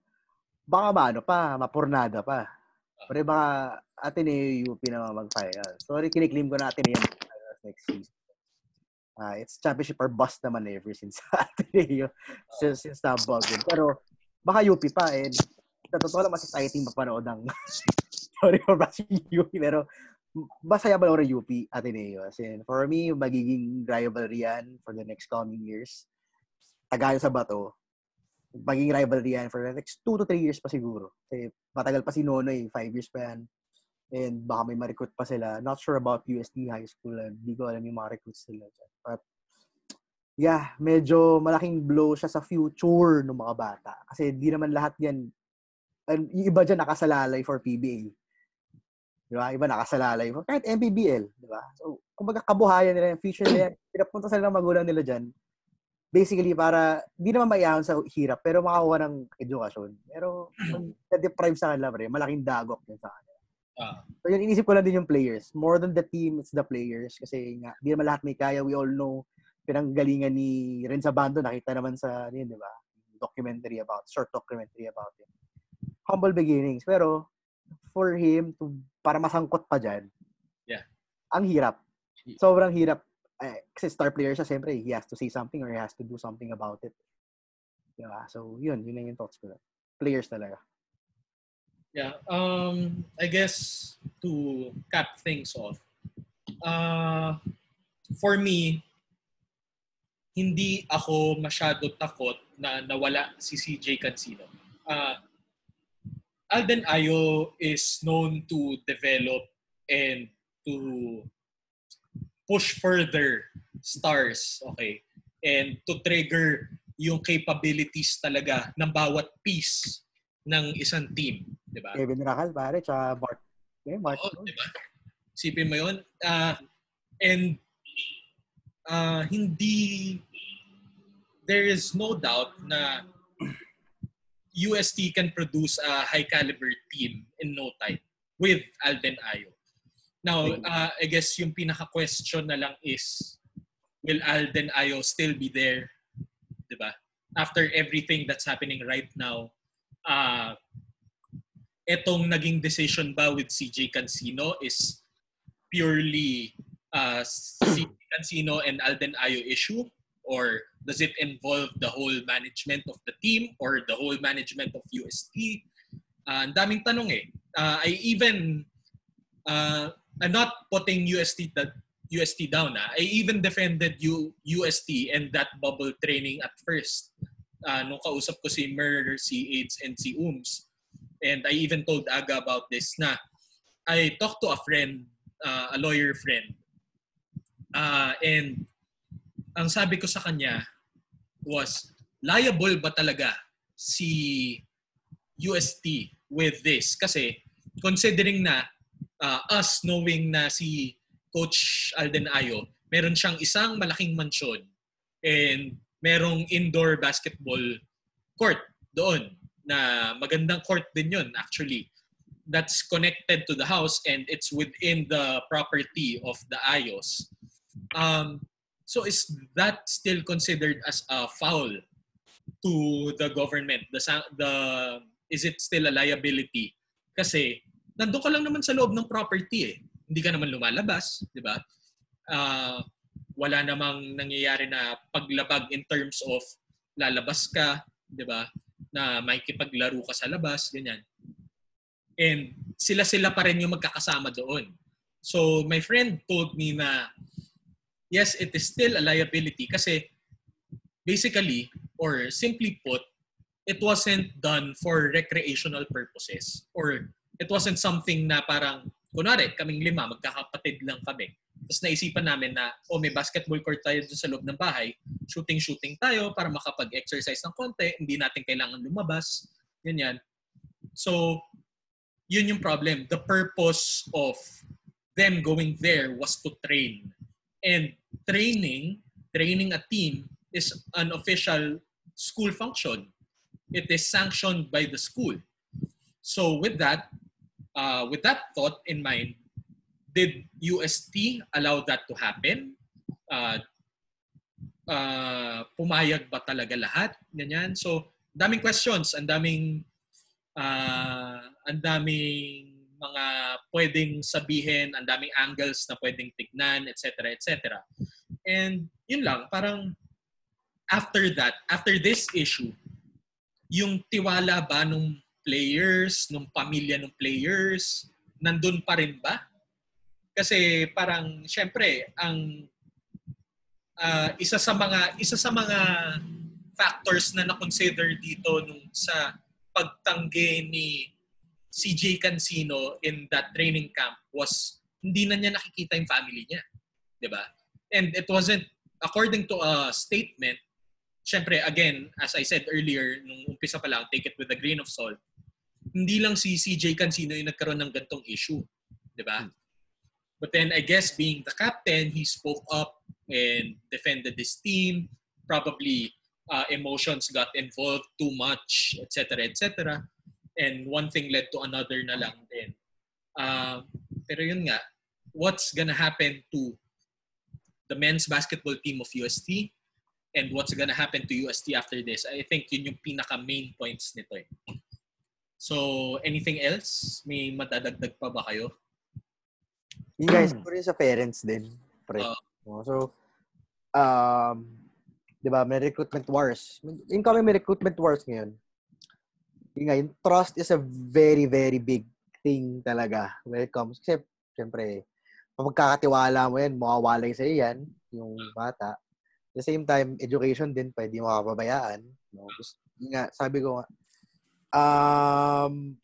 baka maano pa, mapurnada pa. Pero baka Ateneo UP na mag-final. Sorry, kiniklaim ko na Ateneo next season. Uh, it's championship or bust naman ever since <laughs> Ateneo, since, since nabagin. Pero baka UP pa and sa totoo lang mas exciting mapanood ng <laughs> sorry for bashing UP pero masaya ba ng UP Ateneo? As in, for me, magiging rivalry yan for the next coming years. Tagayo sa bato, magiging rivalry yan for the next 2 to 3 years pa siguro. Kasi matagal pa si Nono eh, 5 years pa yan. And baka may ma-recruit pa sila. Not sure about USD High School. Hindi ko alam yung mga recruits nila. But, yeah, medyo malaking blow siya sa future ng mga bata. Kasi di naman lahat yan, and yung iba dyan nakasalalay for PBA. Di ba? Iba nakasalalay. Kahit MPBL. Di ba? So, kumbaga kabuhayan nila, yung future nila, pinapunta sila ng magulang nila dyan. Basically, para, di naman maiyahon sa hirap, pero makakuha ng edukasyon. Pero, na-deprive sa kanila, pre, malaking dagok yun sa kanila. Uh. So, yun, inisip ko lang din yung players. More than the team, it's the players. Kasi nga, di naman lahat may kaya. We all know, pinanggalingan ni Renza Bando, nakita naman sa, yun, di ba? Documentary about, short documentary about him. Humble beginnings. Pero, for him to para masangkot pa dyan. Yeah. Ang hirap. Sobrang hirap. Eh, kasi star player siya, siyempre, he has to say something or he has to do something about it. Diba? So, yun. Yun na yung thoughts ko. Players talaga. Yeah. Um, I guess to cap things off, uh, for me, hindi ako masyado takot na nawala si CJ Cancino. Uh, Alden Ayo is known to develop and to push further stars, okay? And to trigger yung capabilities talaga ng bawat piece ng isang team, di ba? Kevin Racal, pare, tsaka Mark. Eh, Mark. Oo, di ba? Sipin mo yun. Uh, and uh, hindi there is no doubt na UST can produce a high caliber team in no time with Alden Ayo. Now, uh, I guess yung pinaka-question na lang is, will Alden Ayo still be there? Diba? After everything that's happening right now, uh, etong naging decision ba with CJ Cancino is purely uh, CJ Cancino and Alden Ayo issue? Or does it involve the whole management of the team or the whole management of UST? Uh, ang daming tanong eh. Uh, I even uh, I'm not putting UST that UST down. Ah. I even defended U, UST and that bubble training at first. Uh, nung kausap ko si Mer, si AIDS, and si Ooms. And I even told Aga about this na I talked to a friend, uh, a lawyer friend. Uh, and ang sabi ko sa kanya was, liable ba talaga si UST with this? Kasi considering na uh, us knowing na si Coach Alden Ayo, meron siyang isang malaking mansyon and merong indoor basketball court doon na magandang court din yun actually that's connected to the house and it's within the property of the Ayos. Um, so is that still considered as a foul to the government? The, the is it still a liability? Kasi nandun ka lang naman sa loob ng property eh. Hindi ka naman lumalabas, di ba? Uh, wala namang nangyayari na paglabag in terms of lalabas ka, di ba? Na may kipaglaro ka sa labas, ganyan. And sila-sila pa rin yung magkakasama doon. So my friend told me na yes, it is still a liability kasi basically or simply put, it wasn't done for recreational purposes or it wasn't something na parang, kunwari, kaming lima, magkakapatid lang kami. Tapos naisipan namin na, oh, may basketball court tayo dun sa loob ng bahay, shooting-shooting tayo para makapag-exercise ng konti, hindi natin kailangan lumabas, ganyan. So, yun yung problem. The purpose of them going there was to train. And training, training a team is an official school function. It is sanctioned by the school. So with that, uh, with that thought in mind, did UST allow that to happen? Uh, uh, pumayag ba talaga lahat? Ganyan. So, daming questions, ang daming uh, ang daming mga pwedeng sabihin, ang daming angles na pwedeng tignan, etc., etc. And yun lang, parang after that, after this issue, yung tiwala ba nung players, nung pamilya ng players, nandun pa rin ba? Kasi parang syempre ang uh, isa sa mga isa sa mga factors na na-consider dito nung sa pagtanggi ni CJ Cancino in that training camp was hindi na niya nakikita yung family niya. 'Di ba? And it wasn't according to a statement Siyempre, again, as I said earlier, nung umpisa pa lang, take it with a grain of salt hindi lang si CJ Cancino yung nagkaroon ng gantong issue. Di ba? Hmm. But then I guess being the captain, he spoke up and defended his team. Probably uh, emotions got involved too much, etc., etc. And one thing led to another na lang din. Uh, pero yun nga, what's gonna happen to the men's basketball team of UST and what's gonna happen to UST after this? I think yun yung pinaka main points nito eh. So, anything else? May madadagdag pa ba kayo? Yung guys, siguro sa parents din. Pre. Uh, so, um, di ba, may recruitment wars. Incoming may recruitment wars ngayon. Yun nga, yung trust is a very, very big thing talaga when it comes. Kasi, syempre, pag magkakatiwala mo yan, mawawalay sa'yo yan, yung bata. At the same time, education din, pwede makapabayaan. No? Just, yun nga, sabi ko nga, um,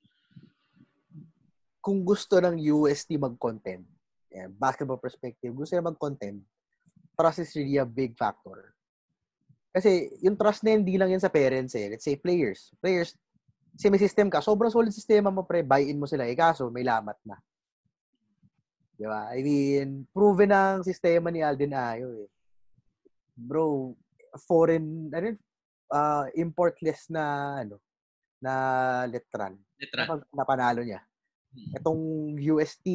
kung gusto ng UST mag-content, yan, basketball perspective, gusto niya mag-content, trust is really a big factor. Kasi yung trust na hindi lang yan sa parents eh. Let's say players. Players, kasi may system ka. Sobrang solid sistema mo pre. Buy-in mo sila. Eh kaso, may lamat na. Di ba? I mean, proven ang sistema ni Alden Ayo eh. Bro, foreign, ano? Uh, importless na, ano, na letran. Literal. Napag, napanalo niya. Itong UST,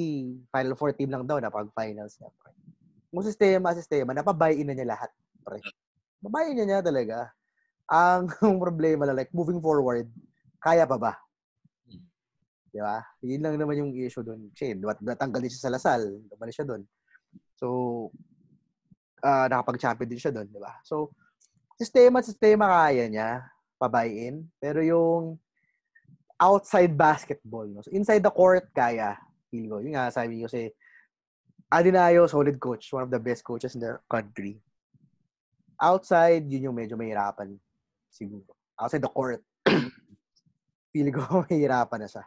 Final Four team lang daw, napag-finals niya. Pre. Kung sistema, sistema, napabuy-in na niya lahat. Pre. Babayin niya niya talaga. Ang <laughs> problema lang, like, moving forward, kaya pa ba? Di ba? Yun lang naman yung issue doon. Kasi, natanggal din siya sa Lasal. Lumalis siya doon. So, uh, nakapag-champion din siya doon. Di ba? So, sistema, sistema kaya niya pabayin. Pero yung outside basketball, no? so inside the court, kaya. Feel ko. Yun nga, sabi ko kasi, Adinayo, solid coach. One of the best coaches in the country. Outside, yun yung medyo mahirapan siguro. Outside the court, feel ko <laughs> mahirapan na siya.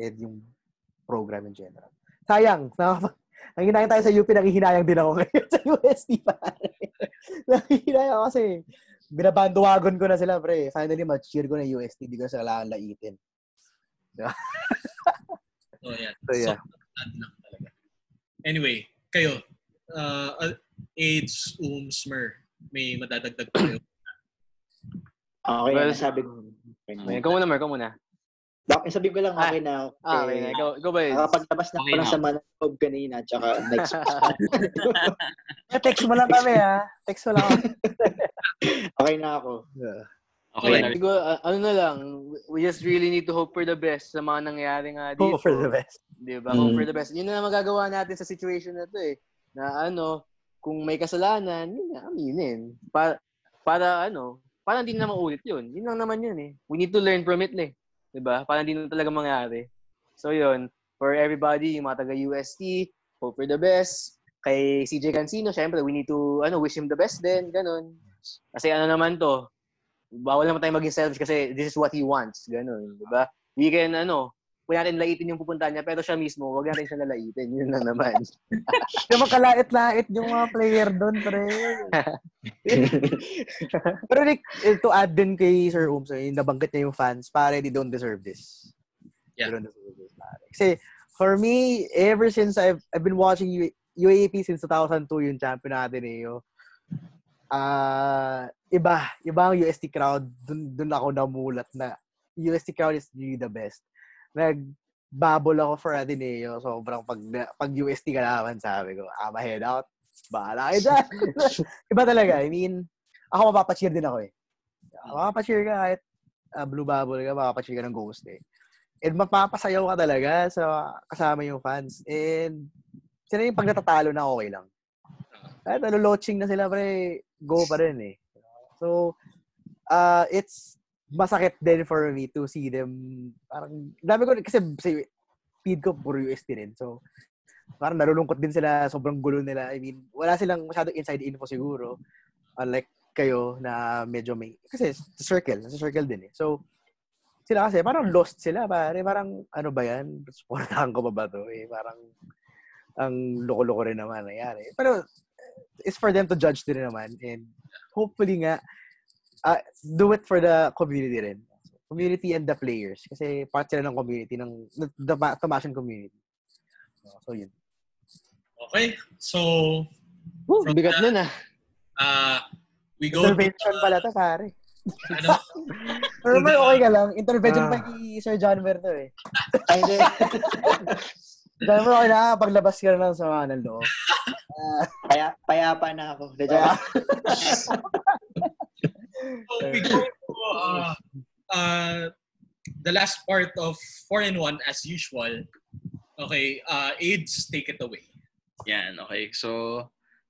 And yung program in general. Sayang, nakapag, nanginayang tayo sa UP, nangihinayang din ako ngayon <laughs> sa UST, pare. <laughs> nangihinayang ako kasi binabanduwagon ko na sila, pre. Finally, mag-cheer ko na UST, di ko sila laitin. So, yeah. So, yeah. talaga. Anyway, kayo, uh, AIDS, UMS, MER, may madadagdag pa kayo? Okay, Well, nasabi ko. Okay, ikaw muna, Mer, ikaw muna. Bakit sabi ko lang, okay na. Ah, okay na. Ikaw, ikaw ba yun? Nakapaglabas na Okay sama ng loob kanina, tsaka <laughs> next <laughs> Eh, text mo lang kami, ha? Text mo lang. <laughs> Okay na ako. Okay na. Siguro, ah, ano na lang, we just really need to hope for the best sa mga nangyayari nga dito. Hope for the best. Di ba? Hope Mm. for the best. Yun na magagawa natin sa situation na to eh. Na ano, kung may kasalanan, yun na, aminin. Para, para ano, para hindi na maulit yun. Yun lang naman yun eh. We need to learn from it eh. Di ba? Para hindi na talaga mangyari. So yun, for everybody, yung mga taga-UST, hope for the best. Kay CJ Cancino, syempre, we need to ano wish him the best din. Ganun. Kasi ano naman to, bawal naman tayo maging selfish kasi this is what he wants. Ganun. Di ba? We can, ano, natin laitin yung pupunta niya, pero siya mismo, huwag natin siya nalaitin. Yun lang naman. <laughs> Yung makalait-lait yung mga player doon, pre. <laughs> Pero Nick, eh, to add din kay Sir Ums, eh, nabanggit niya yung fans, pare, they don't deserve this. Yeah. They don't deserve this, pare. Kasi, for me, ever since I've, I've been watching U- UAP since 2002, yung champion natin eh, yo. Ah, iba, iba ang UST crowd. Dun, dun ako namulat na UST crowd is really the best. Nagbabol ako for Ateneo. Sobrang pag, pag UST ka naman, sabi ko, I'm a head out. Bahala kayo dyan. <laughs> iba talaga. I mean, ako mapapacheer din ako eh. Mapapacheer ka kahit ah, blue bubble ka, mapapacheer ka ng ghost eh. And mapapasayaw ka talaga sa kasama yung fans. And sila yung pag natatalo na okay lang. Kahit naloloaching na sila, pre, go pa rin eh. So, uh, it's masakit din for me to see them. Parang, dami ko, kasi sa feed ko, puro UST rin. So, parang nalulungkot din sila, sobrang gulo nila. I mean, wala silang masyadong inside info siguro. Unlike kayo na medyo may, kasi circle, sa circle din eh. So, sila kasi, parang lost sila, pare. Parang, ano ba yan? Supportahan ko ba ba to? Eh, parang, ang loko-loko rin naman nangyari. Pero, it's for them to judge din naman. And hopefully nga, uh, do it for the community rin. Community and the players. Kasi part sila ng community, ng the Tomashan community. So, yun. Okay, so Woo, From bigat the- nun ah. uh, we go to, Intervention pala to, pare. ano, <laughs> Pero may okay ka lang. Intervention Ah. pa kay Sir John Ver to eh. <laughs> Ay, hindi. Dahil mo okay na, paglabas ka na ng sama ng loob. <laughs> Paya, payapa na ako. Kaya, so we go to uh, uh, the last part of 4 in 1 as usual. Okay, uh, AIDS, take it away. Yan, okay. So,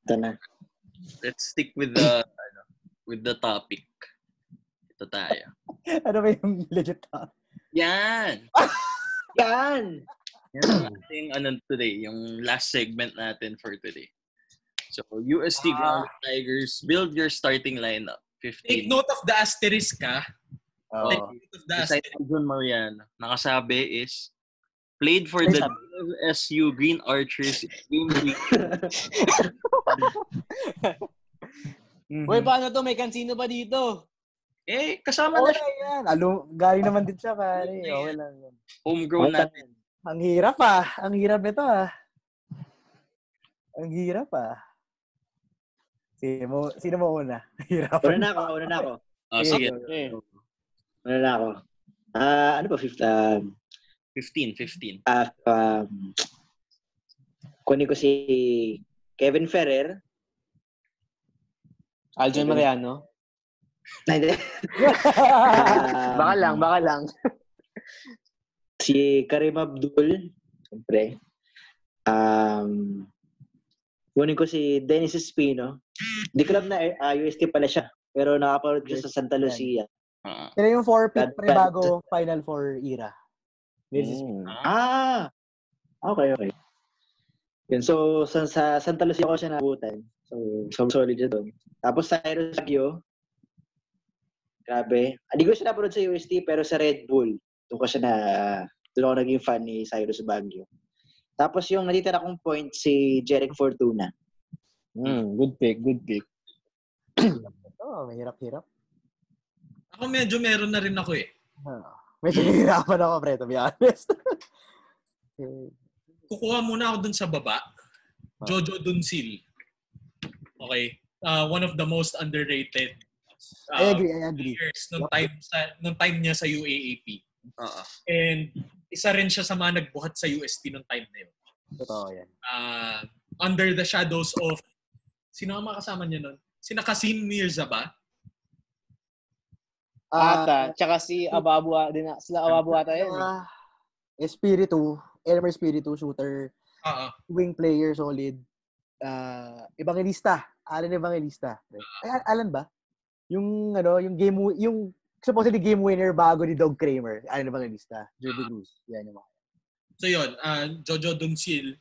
Ito na. let's stick with the <clears throat> ano, with the topic. Ito tayo. ano ba yung legit ah? Yan! <laughs> Yan! Yan ang ating ano today, yung last segment natin for today. So, UST Ah. Ground Tigers, build your starting lineup. Take 15. note of the asterisk ka. Oo. Take note of the asterisk. John Mariano, nakasabi is played for the. SU Green Archers in game week. Mhm. Uy, paano to? May kansino ba dito? Eh, kasama na Okay siya. yan. Alo, galing naman din siya, pare. Okay lang yan. Homegrown natin. Ang hirap ah. Ang hirap nito ah. Ang hirap ah. Sino mo, sino mo una? <laughs> Una na ako, una na ako. Oh, sige. Eh. Una na ako. Ah, ano ba fifth? Um, 15, 15. ah, um, kunin ko si Kevin Ferrer. Aljon Mariano. <laughs> Hindi. Ah, <laughs> Baka lang, baka lang. Si Karim Abdul. Siyempre. Um, kunin ko si Dennis Espino. Hindi ko alam na ah, UST pala siya. Pero nakapanood ko sa Santa Lucia. Ah. Sila yung four pick Bad- pre bago <laughs> Final Four era. This is Mm. Ah! Okay, okay. Yun, so sa, sa Santa Lucia ko siya nabutan. So, so solid siya doon. Tapos Cyrus Baguio. Grabe. Hindi ko siya napanood sa UST pero sa Red Bull. Doon ko siya na, doon ako naging fan ni Cyrus Baguio. Tapos yung natitira kong point si Jeric Fortuna. Mm, good pick, good pick. Oh, mahirap-hirap. Ako medyo meron na rin ako eh. Ah, medyo nahihirapan ako, pre, to be honest. <laughs> Eh, Kukuha muna ako dun sa baba. Jojo Dunsil. Okay. Uh, one of the most underrated I uh, agree, I agree. players nung time, sa, nung time niya sa UAAP. Oo. And isa rin siya sa mga nagbuhat sa UST nung time na yun. Totoo yan. Uh, under the shadows of sino ang makasama niya nun? Sina Kasim Mirza ba? Ah, Ata, tsaka si Ababu, din, sila Ababu ata yun. eh. ah, Espiritu, Elmer Espiritu, shooter, Oo. wing player, solid. Ah, Evangelista, Alan Evangelista. Ay, Alan ba? Yung, ano, yung game, yung supposedly game winner bago ni Dog Kramer, Alan Evangelista, Jerry Cruz. Yan yung mga. So yun, uh, Jojo Dunsil.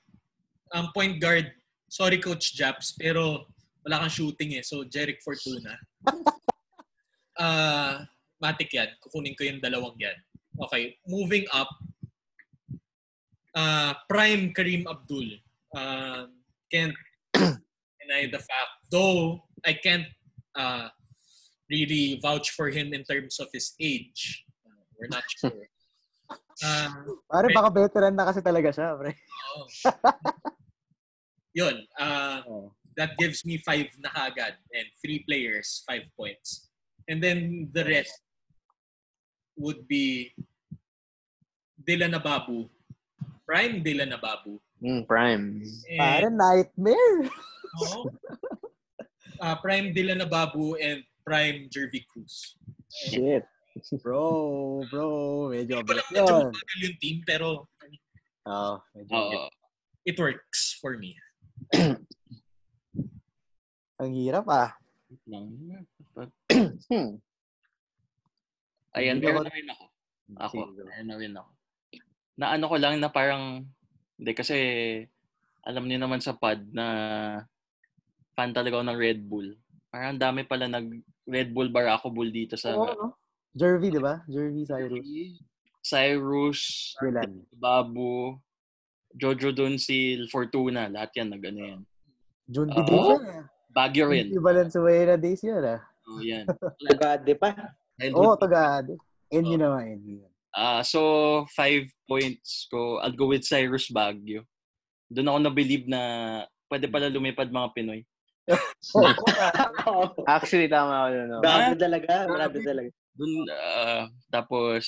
Ang point guard, sorry Coach Japs, pero wala kang shooting eh. So Jeric Fortuna. <laughs> Ah, matik yan. Kukunin ko yung dalawang yan. Okay, moving up. Uh, prime Kareem Abdul. Uh, can't <coughs> deny the fact. Though, I can't uh, really vouch for him in terms of his age. Uh, we're not sure. Uh, <laughs> Pare, baka veteran na kasi talaga siya, pre. Oo. <laughs> Yun. Uh, that gives me five na kagad. And three players, five points. And then the rest would be Dylan Ababu. Prime Dylan Ababu. Mm, prime. Pare, And, nightmare. oo. uh, Prime Dylan Ababu and Prime Jervy Cruz. Shit. Bro, bro, medyo Hindi ko bigat lang medyo yun. mabagal yung team, pero Oo, medyo bigat. it works for me. <clears throat> Ang hirap ah. Hmm. Ayan, ako- na rin ako. Ako, meron na rin ako. Na ano ko lang na parang, hindi kasi, alam niyo naman sa pad na fan talaga ako ng Red Bull. Parang ang dami pala nag Red Bull Barako Bull dito sa Oo, no? Jervy, di ba? Jervy Cyrus. Cyrus, Dylan. Babu, Jojo Dunsil, Fortuna, lahat yan nag ano yan. June yan <laughs> ah. Baguio rin. Sa Buena Days yan ah. Oh, yan. Tugade pa. Oo, Childhood. tagad. End yun Oo. naman, end yun. Ah, so five points ko. I'll go with Cyrus Baguio. Doon ako na-believe na pwede pala lumipad mga Pinoy. <laughs> Actually, tama ako no? Grabe talaga. Grabe talaga. Doon, ah, tapos,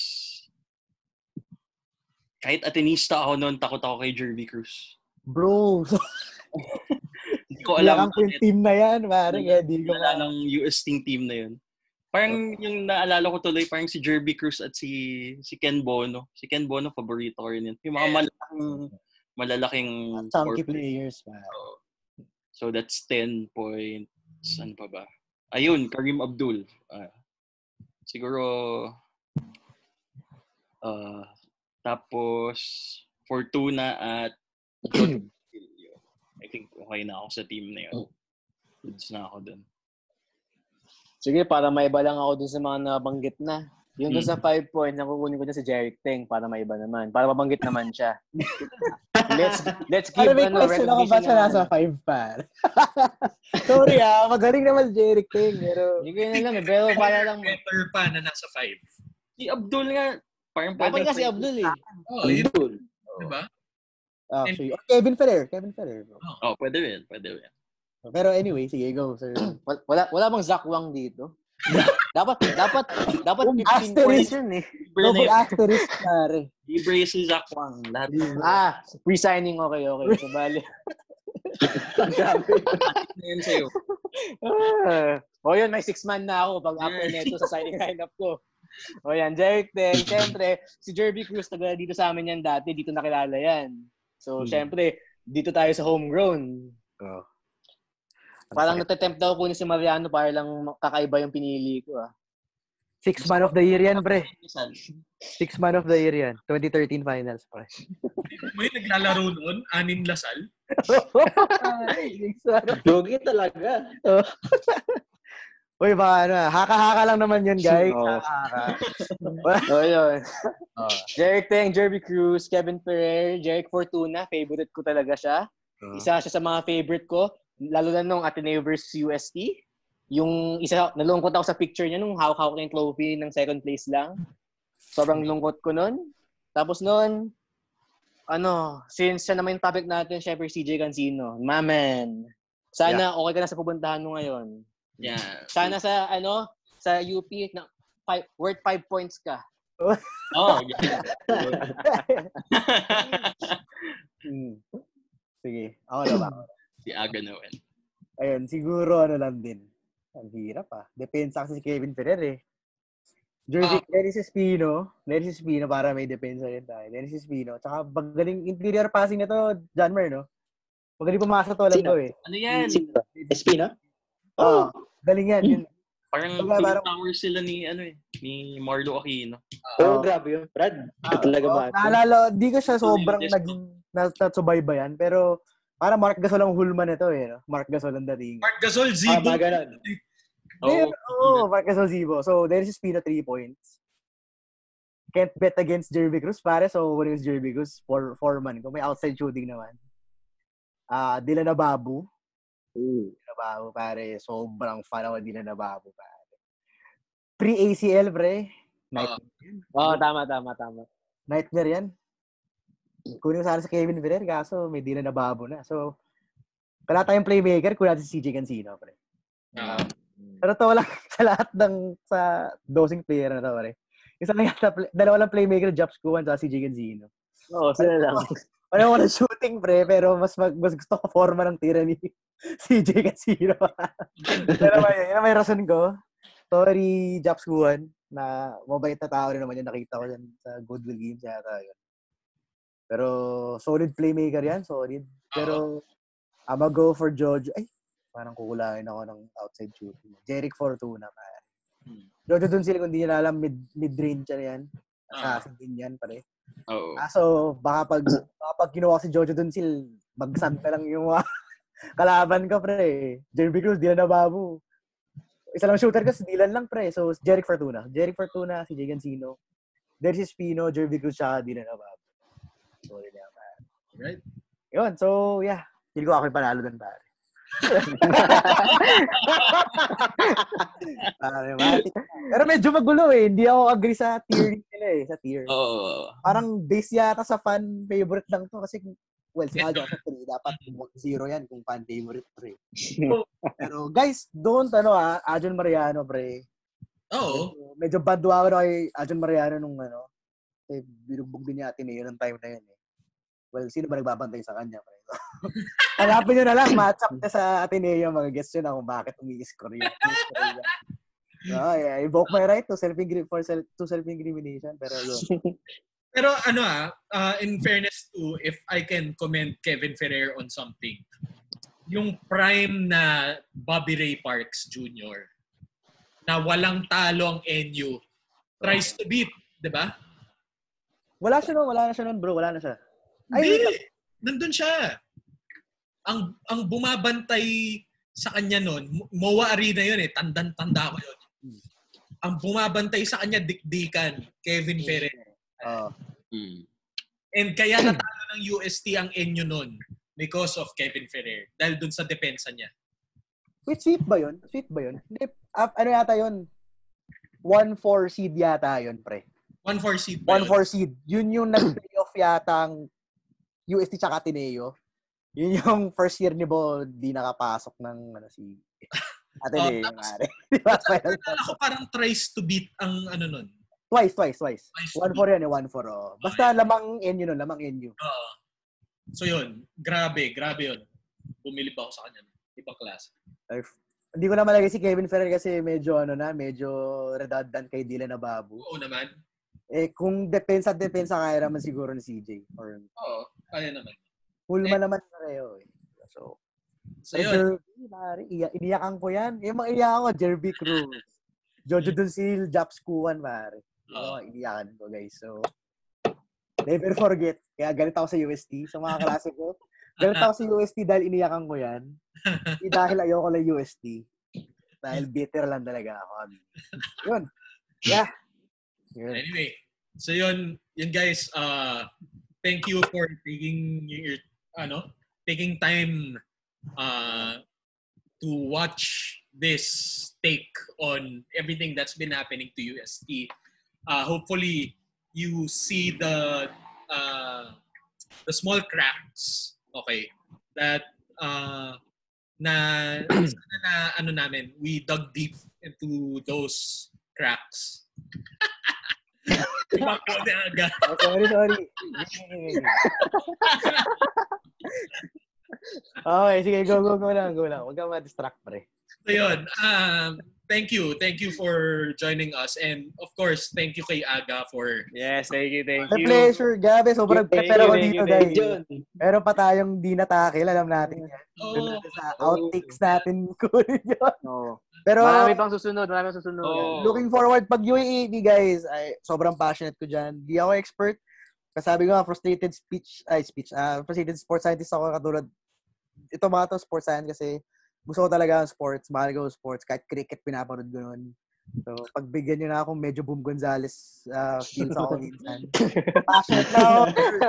kahit atenista ako noon, takot ako kay Jervy Cruz. Bro, <laughs> Hindi ko alam kailangan ko yung team na yan, pare. Kaya di ko wala ma- ng US team team na yun. Parang yung naalala ko tuloy, parang si Jerby Cruz at si si Ken Bono. Si Ken Bono, paborito ko rin yun. Yung mga malalaking, malalaking chunky players, pare. So that's 10 points. Ano pa ba? Ayun, Karim Abdul. Ah, siguro, Uh, tapos, Fortuna at. <clears throat> I think okay na ako sa team na yun. Goods na ako dun. Sige, para maiba lang ako dun sa mga nabanggit na. Yung dun Hmm. sa 5 point, nakukunin ko na si Jeric Teng para maiba naman. Para mabanggit naman siya. <laughs> let's let's give Para may ano, question ako ba recognition siya na- nasa 5 pa? <laughs> Sorry ah, magaling naman si Jeric Ting. Pero, Hindi ko yun alam eh. Pero para lang. Better pa na nasa 5. Si Abdul nga, parang Dapat kasi Abdul eh. Oh, yun, Abdul. diba? actually, oh, Kevin Ferrer. Kevin Ferrer. bro. Oh, pwede rin, pwede rin. Pero anyway, sige, go, sir. <clears throat> Wala, wala, bang Zach Wang dito? dapat, dapat, dapat Yung 15 points asterisk. yun eh. Double na asterisk, pare. Libre si Zach Wang. Lahat Ah, resigning okay, okay. So, bali. Grabe. na yun sa'yo. <laughs> Ah. o yun, may six man na ako pag after neto sa signing <laughs> lineup ko. O yan, Jeric Teng. Siyempre, si Jerby Cruz, taga dito sa amin yan dati. Dito nakilala yan. So, Hmm. siyempre, dito tayo sa homegrown. Oh. Parang natatempt daw kunin si Mariano para lang kakaiba yung pinili ko. Ah. Six man of the year yan, pre. Six man of the year yan. 2013 finals, pre. May naglalaro noon, Anin Lasal. <laughs> Of- Jogi talaga. Uy, baka ano, haka-haka lang naman yun, guys. <laughs> Oo. Haka-haka. O yun. Oh. Jeric Teng, Jerby Cruz, Kevin Ferrer, Jeric Fortuna. Favorite ko talaga siya. Isa siya sa mga favorite ko. Lalo na nung Ateneo versus UST. Yung isa, nalungkot ako sa picture niya nung hawak-hawak na yung trophy ng second place lang. Sobrang lungkot ko nun. Tapos nun, ano, since siya naman yung topic natin, syempre CJ Cancino. Maman. Sana okay ka na sa pupuntahan mo ngayon. Yeah. Sana sa, ano, sa UP, na, five, worth 5 points ka. <laughs> Oh, yeah. Hmm. Sige. Ako na ba? si Aga Noel. Ayun, siguro ano lang din. Ang hirap ah. Depensa kasi si Kevin Ferrer eh. Jersey, Ah. Dennis Espino. Dennis Espino para may depensa rin tayo. Dennis Espino. Tsaka magaling interior passing na to, John Mer, no? Magaling pumasok to, alam ko eh. Ano yan? Sino? Oo. galing yan. Yun. Parang Diba, Twin parang- Towers sila ni, ano eh, ni Marlo Aquino. Oo, Oo. grabe yun. Brad, talaga Oo, ba? Naalala, di ko siya sobrang Yes. naging nas- natsubaybayan, pero para Mark Gasol ang hulman nito eh. No? Mark Gasol ang dating. Mark Gasol, Ah, Zibo. mga ganun. Oo. Oo, oh, Mark Gasol Zibo. So, Dennis Espino, 3 points. Can't bet against Jerby Cruz, pare. So, what is Jerby Cruz? Four, four man. Kung may outside shooting naman. Ah, Dylan na Babu. Dylan na Babu, pare. Sobrang fan ako Dylan na Babu, pare. Pre-ACL, pre. Night, Oo, tama, tama, tama. nightmare yan. Kunin ko sana sa Kevin Ferrer, kaso may Dylan na Babu na. So, wala tayong playmaker, kunin natin si CJ Cancino, pre. Ah, Pero to lang <laughs> sa lahat ng sa dosing player na to, pare. Isa lang yata, dalawa lang playmaker, Jops Kuwan, sa si Jigan Zino. Oo, sila lang. Wala ko ng shooting, pre, pero mas mag, mas gusto ko forma ng tira ni CJ Casino. <laughs> pero may, yun, may rason ko. Sorry, Jops Kuwan, na mabait na tao rin naman yun. Nakita ko yan sa Goodwill Games yata yun. Pero solid playmaker yan, solid. Pero I'm go for Jojo. Ay, parang kukulangin ako ng outside shooting. Jeric Fortuna, pare. Hmm. Jojo dun sila kung di nila alam, mid, mid-range yan. Ah. Assassin din yan, pare. Oo. Ah, so, baka pag, baka pag ginawa si Jojo dun sil, magsad na lang yung mga <laughs> kalaban ko, pre. Jeremy Cruz, di na nababu. Isa lang shooter ko, si Dylan lang, pre. So, Jeric Fortuna. Jeric Fortuna, si Jay Gancino. There's si Spino, Jeremy Cruz, siya, di na nababu. So, yun yan, pare. Right. Yun, so, yeah. Feel ko ako yung panalo dun, pare. Pero medyo magulo eh. Hindi ako agree sa tier nila eh. Sa tier. Oo. Parang base yata sa fan favorite lang to kasi well, si Aja sa 3, dapat zero yan kung fan favorite pre. Pero guys, don't ano ah, Ajon Mariano pre. Oo. Medyo badwa ako na kay Ajon Mariano nung ano. Eh, binugbog din niya Ateneo ng time na yun eh. Well, sino ba nagbabantay sa kanya pre? Hanapin nyo na lang, match up niya sa Ateneo, mga guests yun na kung bakit umi-score yun. <laughs> No, yeah, I invoke my right to self for self to self-incrimination pero yun. <laughs> Pero ano ah, uh, in fairness to, if I can comment Kevin Ferrer on something, yung prime na Bobby Ray Parks Jr. na walang talo ang NU tries to beat, di ba? Wala siya nun, wala na siya nun, bro. Wala na siya. Ay, Hindi. Nandun siya. Ang ang bumabantay sa kanya nun, Mo- MOA Arena yun eh. Tandan-tanda ko yun. Ang bumabantay sa kanya, dikdikan, Kevin Ferrer. Oo. Hmm. And kaya natalo ng UST ang Enyo nun because of Kevin Ferrer. Dahil dun sa depensa niya. Wait, sweep ba yun? Sweep ba yun? Hindi, ano yata yun? 1-4 seed yata yun, pre. 1-4 seed ba yun? 1-4 seed. Yun yung nag-playoff yata ang UST tsaka Ateneo. Yun yung <laughs> first year ni Bo, di nakapasok ng ano si <laughs> Ateneo. Oh, tapos-. <laughs> Di ba? Ko parang tries to beat ang ano nun. twice, twice, twice. To 1-4 beat. yan eh, 1-4. Oh. Basta lamang NU nun, lamang NU. Oo. So yun, grabe, grabe yun. Bumili pa ako sa kanya. Ibang klase. Ay, hindi ko na malagay si Kevin Ferrer kasi medyo ano na, medyo redundant kay Dylan na babu. Oo naman. Eh, kung depensa depensa kaya naman siguro ni CJ. Or Oo, kaya naman. Pullman naman pareho eh. So, So Eh, yun, Jerby, iya, iniyakan ko yan. Yung mga iniyakan ko, Jerby Cruz. Jojo Dunsil, Japs Kuwan. Yung Oo. mga iniyakan ko, guys. So, never forget. Kaya galit ako sa UST, sa mga <laughs> klase ko. Galit ako sa UST dahil iniyakan ko yan. Hindi dahil ayoko lang UST. Dahil <laughs> bitter lang talaga ako. Yun. Yeah. Yun. Anyway, so yun, yun guys, uh, thank you for taking your, ano, taking time uh, to watch this take on everything that's been happening to UST. Uh, hopefully, you see the uh, the small cracks, okay, that uh, na, sana na ano namin, we dug deep into those cracks. <laughs> Diba ko na agad? <laughs> Oh, sorry, sorry. <laughs> okay, sige, go, go, go lang, go lang. Huwag ka ma-distract, pre. So yun, um, thank you. Thank you for joining us. And of course, thank you kay Aga for... Yes, thank you, thank My you. pleasure, gabi. Sobrang prepare ako thank dito, thank. Meron pa tayong di natakil, alam natin yan. Oh, Doon natin sa outtakes natin kunin yun. Oo. Pero, Marami pang susunod, marami pang susunod. Oo. looking forward, pag UAAP, guys, ay, sobrang passionate ko dyan. Di ako expert. Kasabi ko nga, frustrated speech, ay, speech, ah, frustrated sports scientist ako katulad. Ito mga to, sports science kasi gusto ko talaga ang sports, mahal ko sports, kahit cricket pinapanood ko noon. So, pagbigyan nyo na akong medyo Boom Gonzales uh, feels ako minsan. Passionate na ako.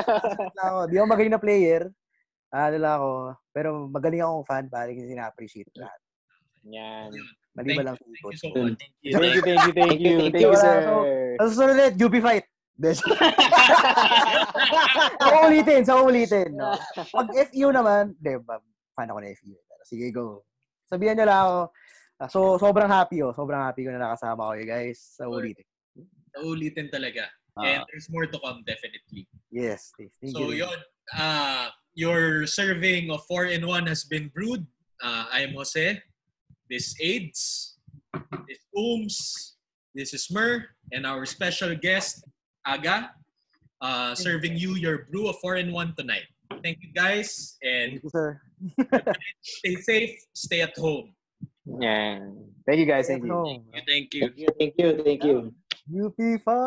Passionate na ako. Di ako magaling na player. Ah, ano lang ako. Pero magaling akong fan, pare, kasi na-appreciate ko lahat. Yan. Maliban lang sa thank ikot. you so much. Thank you. Thank you, thank you, thank you. Thank Thank you, sir. Sa susunod ulit, UP fight. Sa ulitin, sa ulitin. No? Pag FU naman, di ba, fan ako na FU. Pero sige, go. Sabihan nyo lang ako. Ah, so, sobrang happy oh. Sobrang happy ko na nakasama ko eh, guys. Sa ulitin. Ulitin talaga. Ah, And there's more to come, definitely. yes. Thank So you. yun, uh, your serving of 4-in-1 has been brewed. Uh, I am Jose. This AIDS. This Ooms. This is Mer. And our special guest, Aga, uh, serving you your brew of 4-in-1 tonight. Thank you guys. And you, sir. <laughs> stay safe. Stay at home. Yeah. Thank you guys, thank you. No. Thank you. Thank you, thank you, thank you. UP fight.